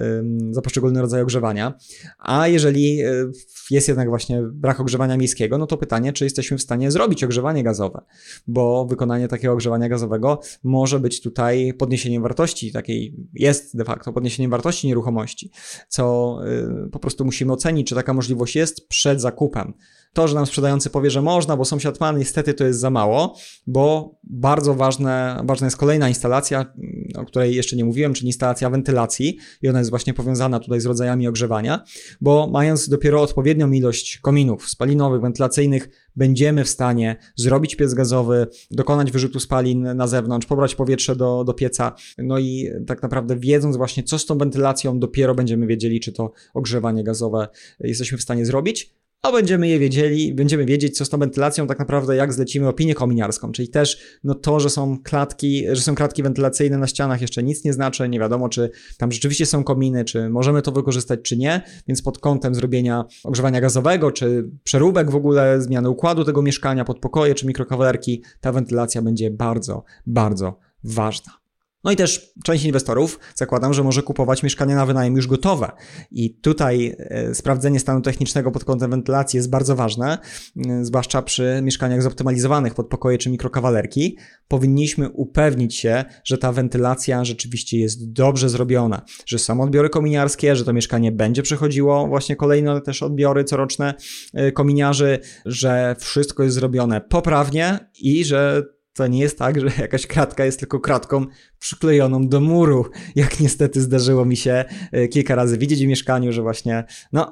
za poszczególny rodzaj ogrzewania. A jeżeli y, jest jednak właśnie brak ogrzewania miejskiego, no to pytanie, czy jesteśmy w stanie zrobić ogrzewanie gazowe, bo wykonanie takiego ogrzewania gazowego może być tutaj podniesieniem wartości takiej, jest de facto podniesieniem wartości nieruchomości, co y, po prostu musimy ocenić, czy taka możliwość jest przed zakupem. To, że nam sprzedający powie, że można, bo sąsiad ma, niestety to jest za mało, bo bardzo ważne, ważna jest kolejna instalacja, o której jeszcze nie mówiłem, czyli instalacja wentylacji. I ona jest właśnie powiązana tutaj z rodzajami ogrzewania, bo mając dopiero odpowiednią ilość kominów spalinowych, wentylacyjnych, będziemy w stanie zrobić piec gazowy, dokonać wyrzutu spalin na zewnątrz, pobrać powietrze do, do pieca, no i tak naprawdę wiedząc właśnie co z tą wentylacją, dopiero będziemy wiedzieli, czy to ogrzewanie gazowe jesteśmy w stanie zrobić a będziemy je wiedzieli, będziemy wiedzieć, co z tą wentylacją, tak naprawdę jak zlecimy opinię kominiarską, czyli też no to, że są klatki, że są klatki wentylacyjne na ścianach jeszcze nic nie znaczy, nie wiadomo, czy tam rzeczywiście są kominy, czy możemy to wykorzystać, czy nie, więc pod kątem zrobienia ogrzewania gazowego, czy przeróbek w ogóle, zmiany układu tego mieszkania pod pokoje, czy mikrokawalerki, ta wentylacja będzie bardzo, bardzo ważna. No i też część inwestorów zakładam, że może kupować mieszkania na wynajem już gotowe. I tutaj e, sprawdzenie stanu technicznego pod kątem wentylacji jest bardzo ważne, e, zwłaszcza przy mieszkaniach zoptymalizowanych pod pokoje czy mikrokawalerki. Powinniśmy upewnić się, że ta wentylacja rzeczywiście jest dobrze zrobiona, że są odbiory kominiarskie, że to mieszkanie będzie przechodziło właśnie kolejne też odbiory coroczne e, kominiarzy, że wszystko jest zrobione poprawnie i że to nie jest tak, że jakaś kratka jest tylko kratką przyklejoną do muru, jak niestety zdarzyło mi się e, kilka razy widzieć w mieszkaniu, że właśnie, no,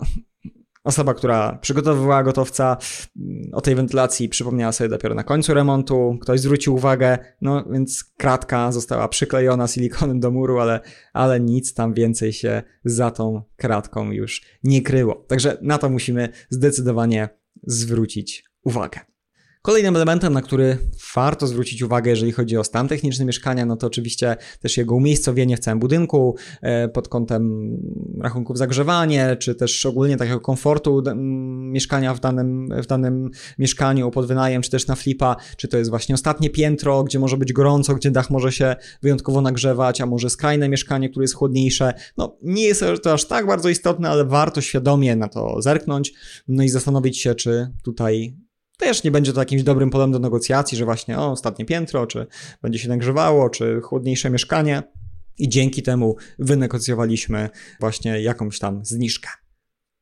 osoba, która przygotowywała gotowca mm, o tej wentylacji przypomniała sobie dopiero na końcu remontu, ktoś zwrócił uwagę, no więc kratka została przyklejona silikonem do muru, ale, ale nic tam więcej się za tą kratką już nie kryło. Także na to musimy zdecydowanie zwrócić uwagę. Kolejnym elementem, na który warto zwrócić uwagę, jeżeli chodzi o stan techniczny mieszkania, no to oczywiście też jego umiejscowienie w całym budynku e, pod kątem rachunków za grzewanie, czy też ogólnie takiego komfortu mieszkania w danym, w danym mieszkaniu pod wynajem, czy też na flipa, czy to jest właśnie ostatnie piętro, gdzie może być gorąco, gdzie dach może się wyjątkowo nagrzewać, a może skrajne mieszkanie, które jest chłodniejsze. No nie jest to aż tak bardzo istotne, ale warto świadomie na to zerknąć, no i zastanowić się, czy tutaj też nie będzie to jakimś dobrym polem do negocjacji, że właśnie o, ostatnie piętro, czy będzie się nagrzewało, czy chłodniejsze mieszkanie. I dzięki temu wynegocjowaliśmy właśnie jakąś tam zniżkę.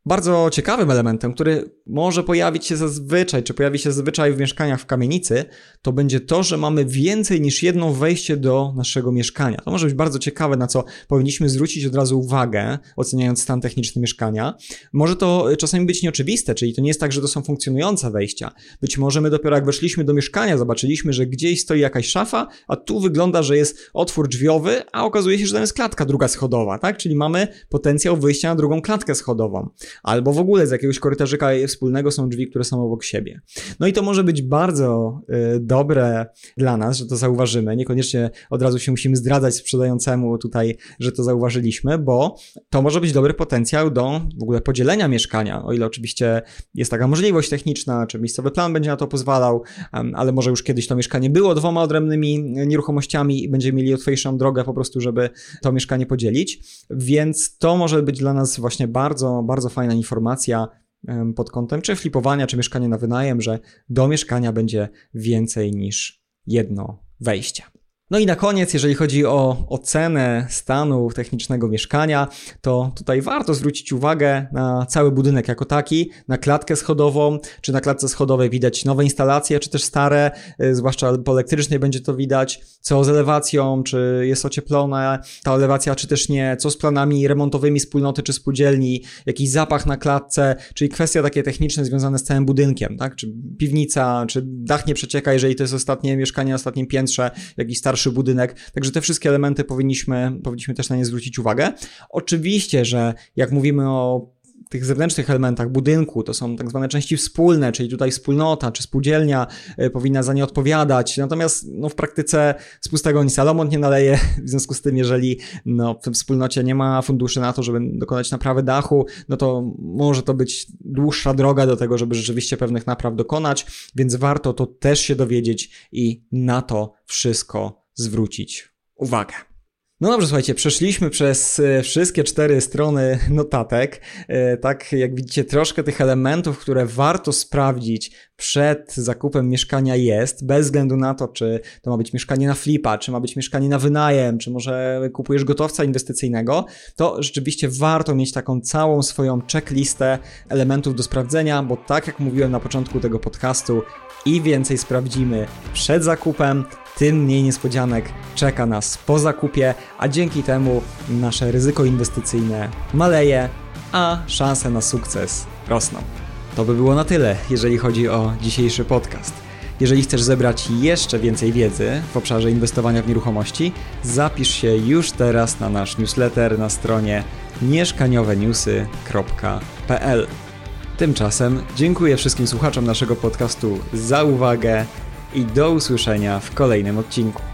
Bardzo ciekawym elementem, który może pojawić się zazwyczaj, czy pojawi się zazwyczaj w mieszkaniach w kamienicy, to będzie to, że mamy więcej niż jedno wejście do naszego mieszkania. To może być bardzo ciekawe, na co powinniśmy zwrócić od razu uwagę, oceniając stan techniczny mieszkania. Może to czasami być nieoczywiste, czyli to nie jest tak, że to są funkcjonujące wejścia. Być może my dopiero jak weszliśmy do mieszkania, zobaczyliśmy, że gdzieś stoi jakaś szafa, a tu wygląda, że jest otwór drzwiowy, a okazuje się, że tam jest klatka druga schodowa, tak? Czyli mamy potencjał wyjścia na drugą klatkę schodową. Albo w ogóle z jakiegoś korytarzyka wspólnego są drzwi, które są obok siebie. No i to może być bardzo y, dobre dla nas, że to zauważymy. Niekoniecznie od razu się musimy zdradzać sprzedającemu tutaj, że to zauważyliśmy, bo to może być dobry potencjał do w ogóle podzielenia mieszkania, o ile oczywiście jest taka możliwość techniczna, czy miejscowy plan będzie na to pozwalał, ale może już kiedyś to mieszkanie było dwoma odrębnymi nieruchomościami i będziemy mieli łatwiejszą drogę po prostu, żeby to mieszkanie podzielić. Więc to może być dla nas właśnie bardzo, bardzo fajna informacja pod kątem czy flipowania, czy mieszkania na wynajem, że do mieszkania będzie więcej niż jedno wejście. No i na koniec, jeżeli chodzi o ocenę stanu technicznego mieszkania, to tutaj warto zwrócić uwagę na cały budynek jako taki, na klatkę schodową, czy na klatce schodowej widać nowe instalacje, czy też stare, y, zwłaszcza po elektrycznej będzie to widać, co z elewacją, czy jest ocieplona ta elewacja, czy też nie, co z planami remontowymi wspólnoty czy spółdzielni, jakiś zapach na klatce, czyli kwestia takie techniczne związane z całym budynkiem, tak, czy piwnica, czy dach nie przecieka, jeżeli to jest ostatnie mieszkanie na ostatnim piętrze, jakiś starszy starszy budynek, także te wszystkie elementy powinniśmy, powinniśmy też na nie zwrócić uwagę. Oczywiście, że jak mówimy o tych zewnętrznych elementach budynku, to są tak zwane części wspólne, czyli tutaj wspólnota czy spółdzielnia y, powinna za nie odpowiadać. Natomiast no, w praktyce z pustego nic Salomon nie naleje, w związku z tym, jeżeli no, w wspólnocie nie ma funduszy na to, żeby dokonać naprawy dachu, no to może to być dłuższa droga do tego, żeby rzeczywiście pewnych napraw dokonać, więc warto to też się dowiedzieć i na to wszystko zwrócić uwagę. No dobrze, słuchajcie, przeszliśmy przez e, wszystkie cztery strony notatek. E, tak, jak widzicie, troszkę tych elementów, które warto sprawdzić przed zakupem mieszkania jest, bez względu na to, czy to ma być mieszkanie na flipa, czy ma być mieszkanie na wynajem, czy może kupujesz gotowca inwestycyjnego, to rzeczywiście warto mieć taką całą swoją checklistę elementów do sprawdzenia, bo tak jak mówiłem na początku tego podcastu, i więcej sprawdzimy przed zakupem, tym mniej niespodzianek czeka nas po zakupie, a dzięki temu nasze ryzyko inwestycyjne maleje, a szanse na sukces rosną. To by było na tyle, jeżeli chodzi o dzisiejszy podcast. Jeżeli chcesz zebrać jeszcze więcej wiedzy w obszarze inwestowania w nieruchomości, zapisz się już teraz na nasz newsletter na stronie mieszkanioweniewsy.pl. Tymczasem dziękuję wszystkim słuchaczom naszego podcastu za uwagę i do usłyszenia w kolejnym odcinku.